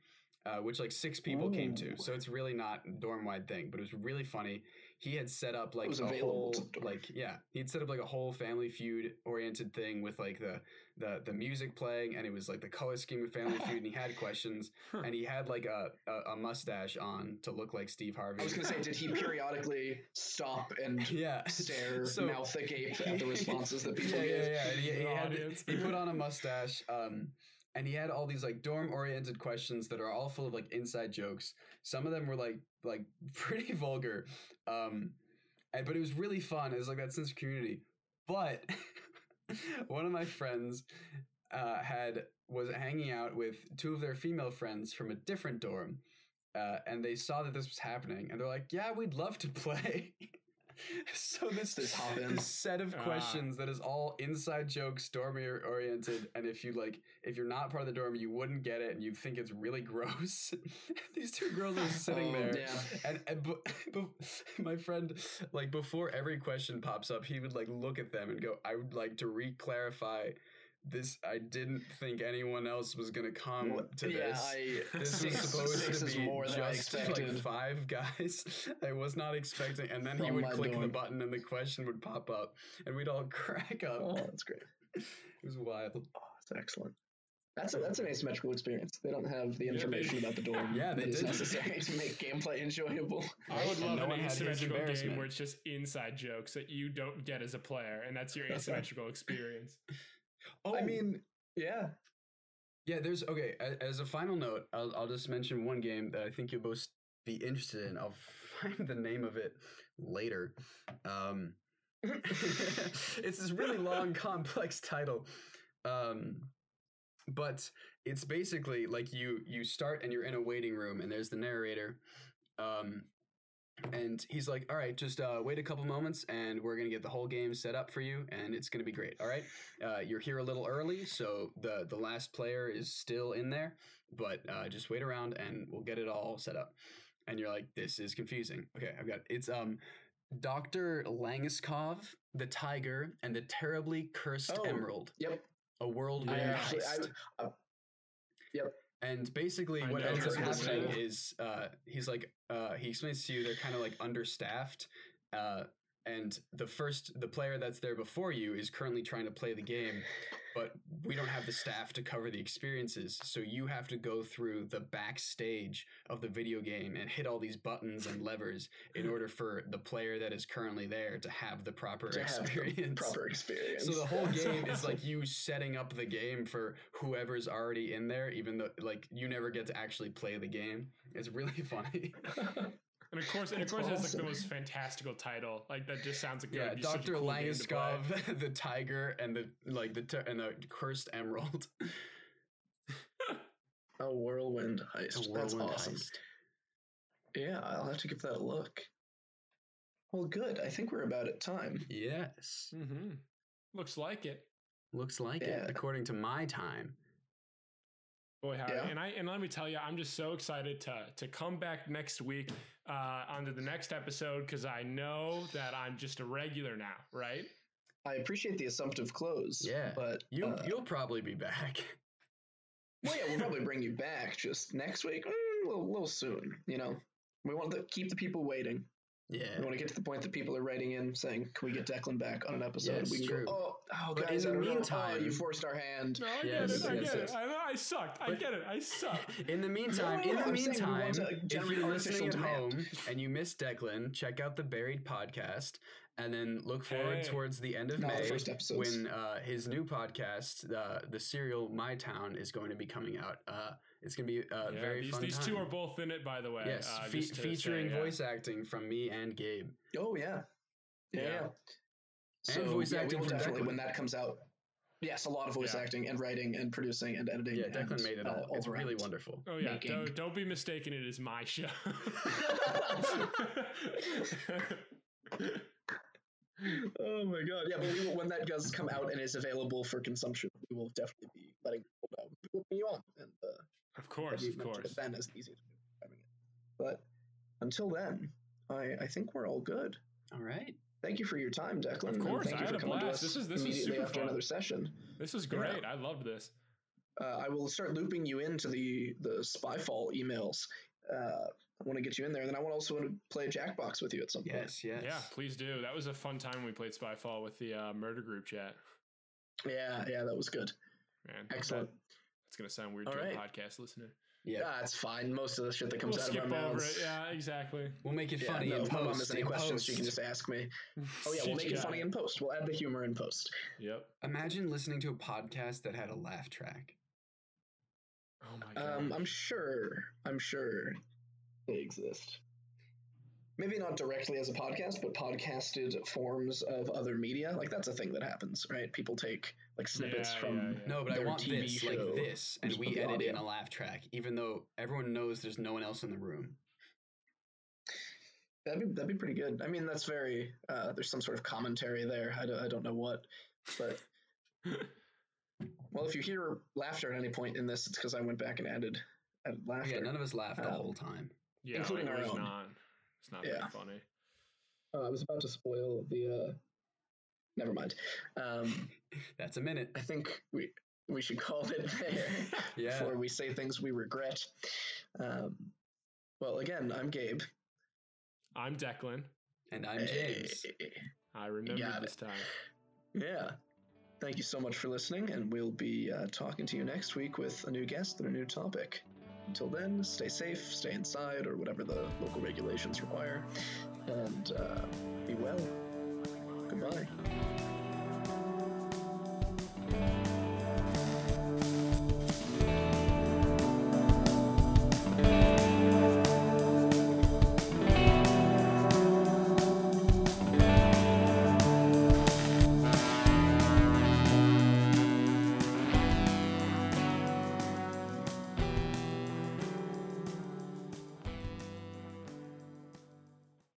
uh, which like six people came to. So it's really not dorm wide thing, but it was really funny. He had set up like a whole like yeah, he'd set up like a whole Family Feud oriented thing with like the the the music playing, and it was like the color scheme of Family Feud, and he had questions, [LAUGHS] Huh. and he had like a, a a mustache on to look like Steve Harvey. I was gonna say, did he [LAUGHS] periodically stop and yeah, stare, So- mouth agape at the [LAUGHS] responses that people yeah, yeah, gave? yeah. And he, he, had, he put on a mustache, um, and he had all these like dorm oriented questions that are all full of like inside jokes. Some of them were like like pretty vulgar, um, and, but it was really fun. It was like that sense of community. But [LAUGHS] one of my friends uh, had was hanging out with two of their female friends from a different dorm. Uh, and they saw that this was happening, and they're like, "Yeah, we'd love to play." [LAUGHS] [LAUGHS] so this Just this set of Ah. questions that is all inside jokes, dorm oriented, and if you like, if you're not part of the dorm, you wouldn't get it, and you think it's really gross. [LAUGHS] These two girls are sitting Oh, there, damn. and, and bu- [LAUGHS] bu- my friend, like before every question pops up, he would like look at them and go, "I would like to re-clarify." This I didn't think anyone else was gonna come mm. to yeah, this. I, This [LAUGHS] was supposed to be more than I just expected. like five guys. [LAUGHS] I was not expecting, and then he From would my click the button, and the question would pop up, and we'd all [LAUGHS] crack up. oh, that's great. It was wild. Oh, that's excellent. That's a, that's an asymmetrical experience. They don't have the Yeah, they- information about the door. Yeah, they that is didn't. necessary to make gameplay enjoyable. I would And love no an one had his asymmetrical game where it's just inside jokes that you don't get as a player, and that's your asymmetrical experience. Oh, I mean, yeah. yeah. There's okay. As a final note, I'll, I'll just mention one game that I think you'll both be interested in. I'll [LAUGHS] find the name of it later. Um, [LAUGHS] it's this really long, [LAUGHS] complex title. Um, but it's basically like you you start and you're in a waiting room and there's the narrator um and he's like all right just uh, wait a couple moments and we're gonna get the whole game set up for you and it's gonna be great all right uh, you're here a little early so the the last player is still in there but uh, just wait around and we'll get it all set up and you're like this is confusing okay i've got it's um dr langeskov the tiger and the terribly cursed Oh. emerald Yep. a world I renowned actually, heist. I, uh, yep. And basically, I what ends up happening is uh, he's like uh, he explains to you they're kind of like understaffed, uh, and the first the player that's there before you is currently trying to play the game but we don't have the staff to cover the experiences. So you have to go through the backstage of the video game and hit all these buttons and levers in [LAUGHS] order for the player that is currently there to have the proper have the experience. proper experience. so the whole game is like [LAUGHS] you setting up the game for whoever's already in there even though like you never get to actually play the game. It's really [LAUGHS] funny And of course, and of course, it has like the most fantastical title. Like that just sounds like Yeah, would be such a Doctor cool game to play. Langeskov, the tiger, and the like the t- and the cursed emerald. [LAUGHS] a whirlwind heist. A That's whirlwind awesome. heist. Yeah, I'll have to give that a look. Well, good. I think we're about at time. Yes, Mm-hmm. Looks like it. looks like Yeah. it according to my time. Boy, howdy. Yeah. And I and let me tell you, I'm just so excited to to come back next week uh, onto the next episode because I know that I'm just a regular now, right? I appreciate the assumptive close. Yeah, but You uh, you'll probably be back. well, yeah, we'll probably bring you [LAUGHS] back just next week, mm, a little, little soon. You know, we want to keep the people waiting. Yeah, We want to get to the point that people are writing in saying, "Can we get Declan back on an episode?" Yes, we can true. go, "Oh, oh, But guys, in the meantime- oh, you forced our hand." No, I Yes, get it. I yes, get yes. it. I know I sucked. I get it. I sucked. [LAUGHS] In the meantime, No, in the I'm meantime, if you're listening at demand. home and you miss Declan, check out the Buried podcast, and then look forward Hey. towards the end of Not May first when uh, his new podcast, uh, the serial My Town, is going to be coming out. Uh, it's going to be a Yeah, very these fun these time. two are both in it, by the way. yes, uh, fe- featuring say, yeah. voice acting from me and Gabe. Oh yeah, yeah. Yeah. yeah. And voice yeah, acting from definitely Declan. when that comes out. Yes, a lot of voice Yeah. acting and writing and producing and editing. Yeah, Declan and, made it uh, all. It's really wonderful. Oh yeah, don't, don't be mistaken. It is my show. [LAUGHS] Oh my god! Yeah, but we will, when that does come out and is available for consumption, we will definitely be letting people know people putting you on, and uh, of course, of course. then as easy as describing it. But until then, I I think we're all good. All right. Thank you for your time, Declan. Of course, thank I you had for a coming to blast. us This is- this was immediately super after fun. another session. This was Yeah. great. I loved this. Uh, I will start looping you into the the Spyfall emails. Uh, I want to get you in there, and then I want also to play Jackbox with you at some point. Yes, yes. Yeah, please do. That was a fun time when we played Spyfall with the uh, murder group chat. Yeah, yeah, that was good. Man, Excellent. It's gonna sound weird All to right. a podcast listener. Yeah. Yeah, it's fine. Most of the shit that comes we'll out skip of our over mouths. it. Yeah, exactly. We'll make it Yeah, funny no, in if my mom post. has any in questions, she can just ask me. Oh yeah, we'll make it Got funny in post. We'll add the humor in post. Yep. Imagine listening to a podcast that had a laugh track. Oh my god. Um, I'm sure. I'm sure they exist. Maybe not directly as a podcast, but podcasted forms of other media. Like that's a thing that happens, right? People take like snippets Yeah, from. yeah, yeah. No, but I want TV this, show. like this, and we edit in a laugh track, even though everyone knows there's no one else in the room. That'd be that'd be pretty good. I mean, that's very. Uh, there's some sort of commentary there. I don't, I don't know what, but [LAUGHS] well, if you hear laughter at any point in this, it's because I went back and added added laughter. Yeah, none of us laughed the Um, whole time. yeah, including like, our it own. not. It's not Yeah. very funny. Uh, I was about to spoil the. Uh, never mind. Um, [LAUGHS] That's a minute. I think we we should call it there [LAUGHS] Yeah. before we say things we regret. Um, well, again, I'm Gabe. I'm Declan. And I'm James. Hey. I remember got this time. Yeah. Thank you so much for listening, and we'll be uh, talking to you next week with a new guest and a new topic. Until then, stay safe, stay inside, or whatever the local regulations require, and uh, be well. Goodbye.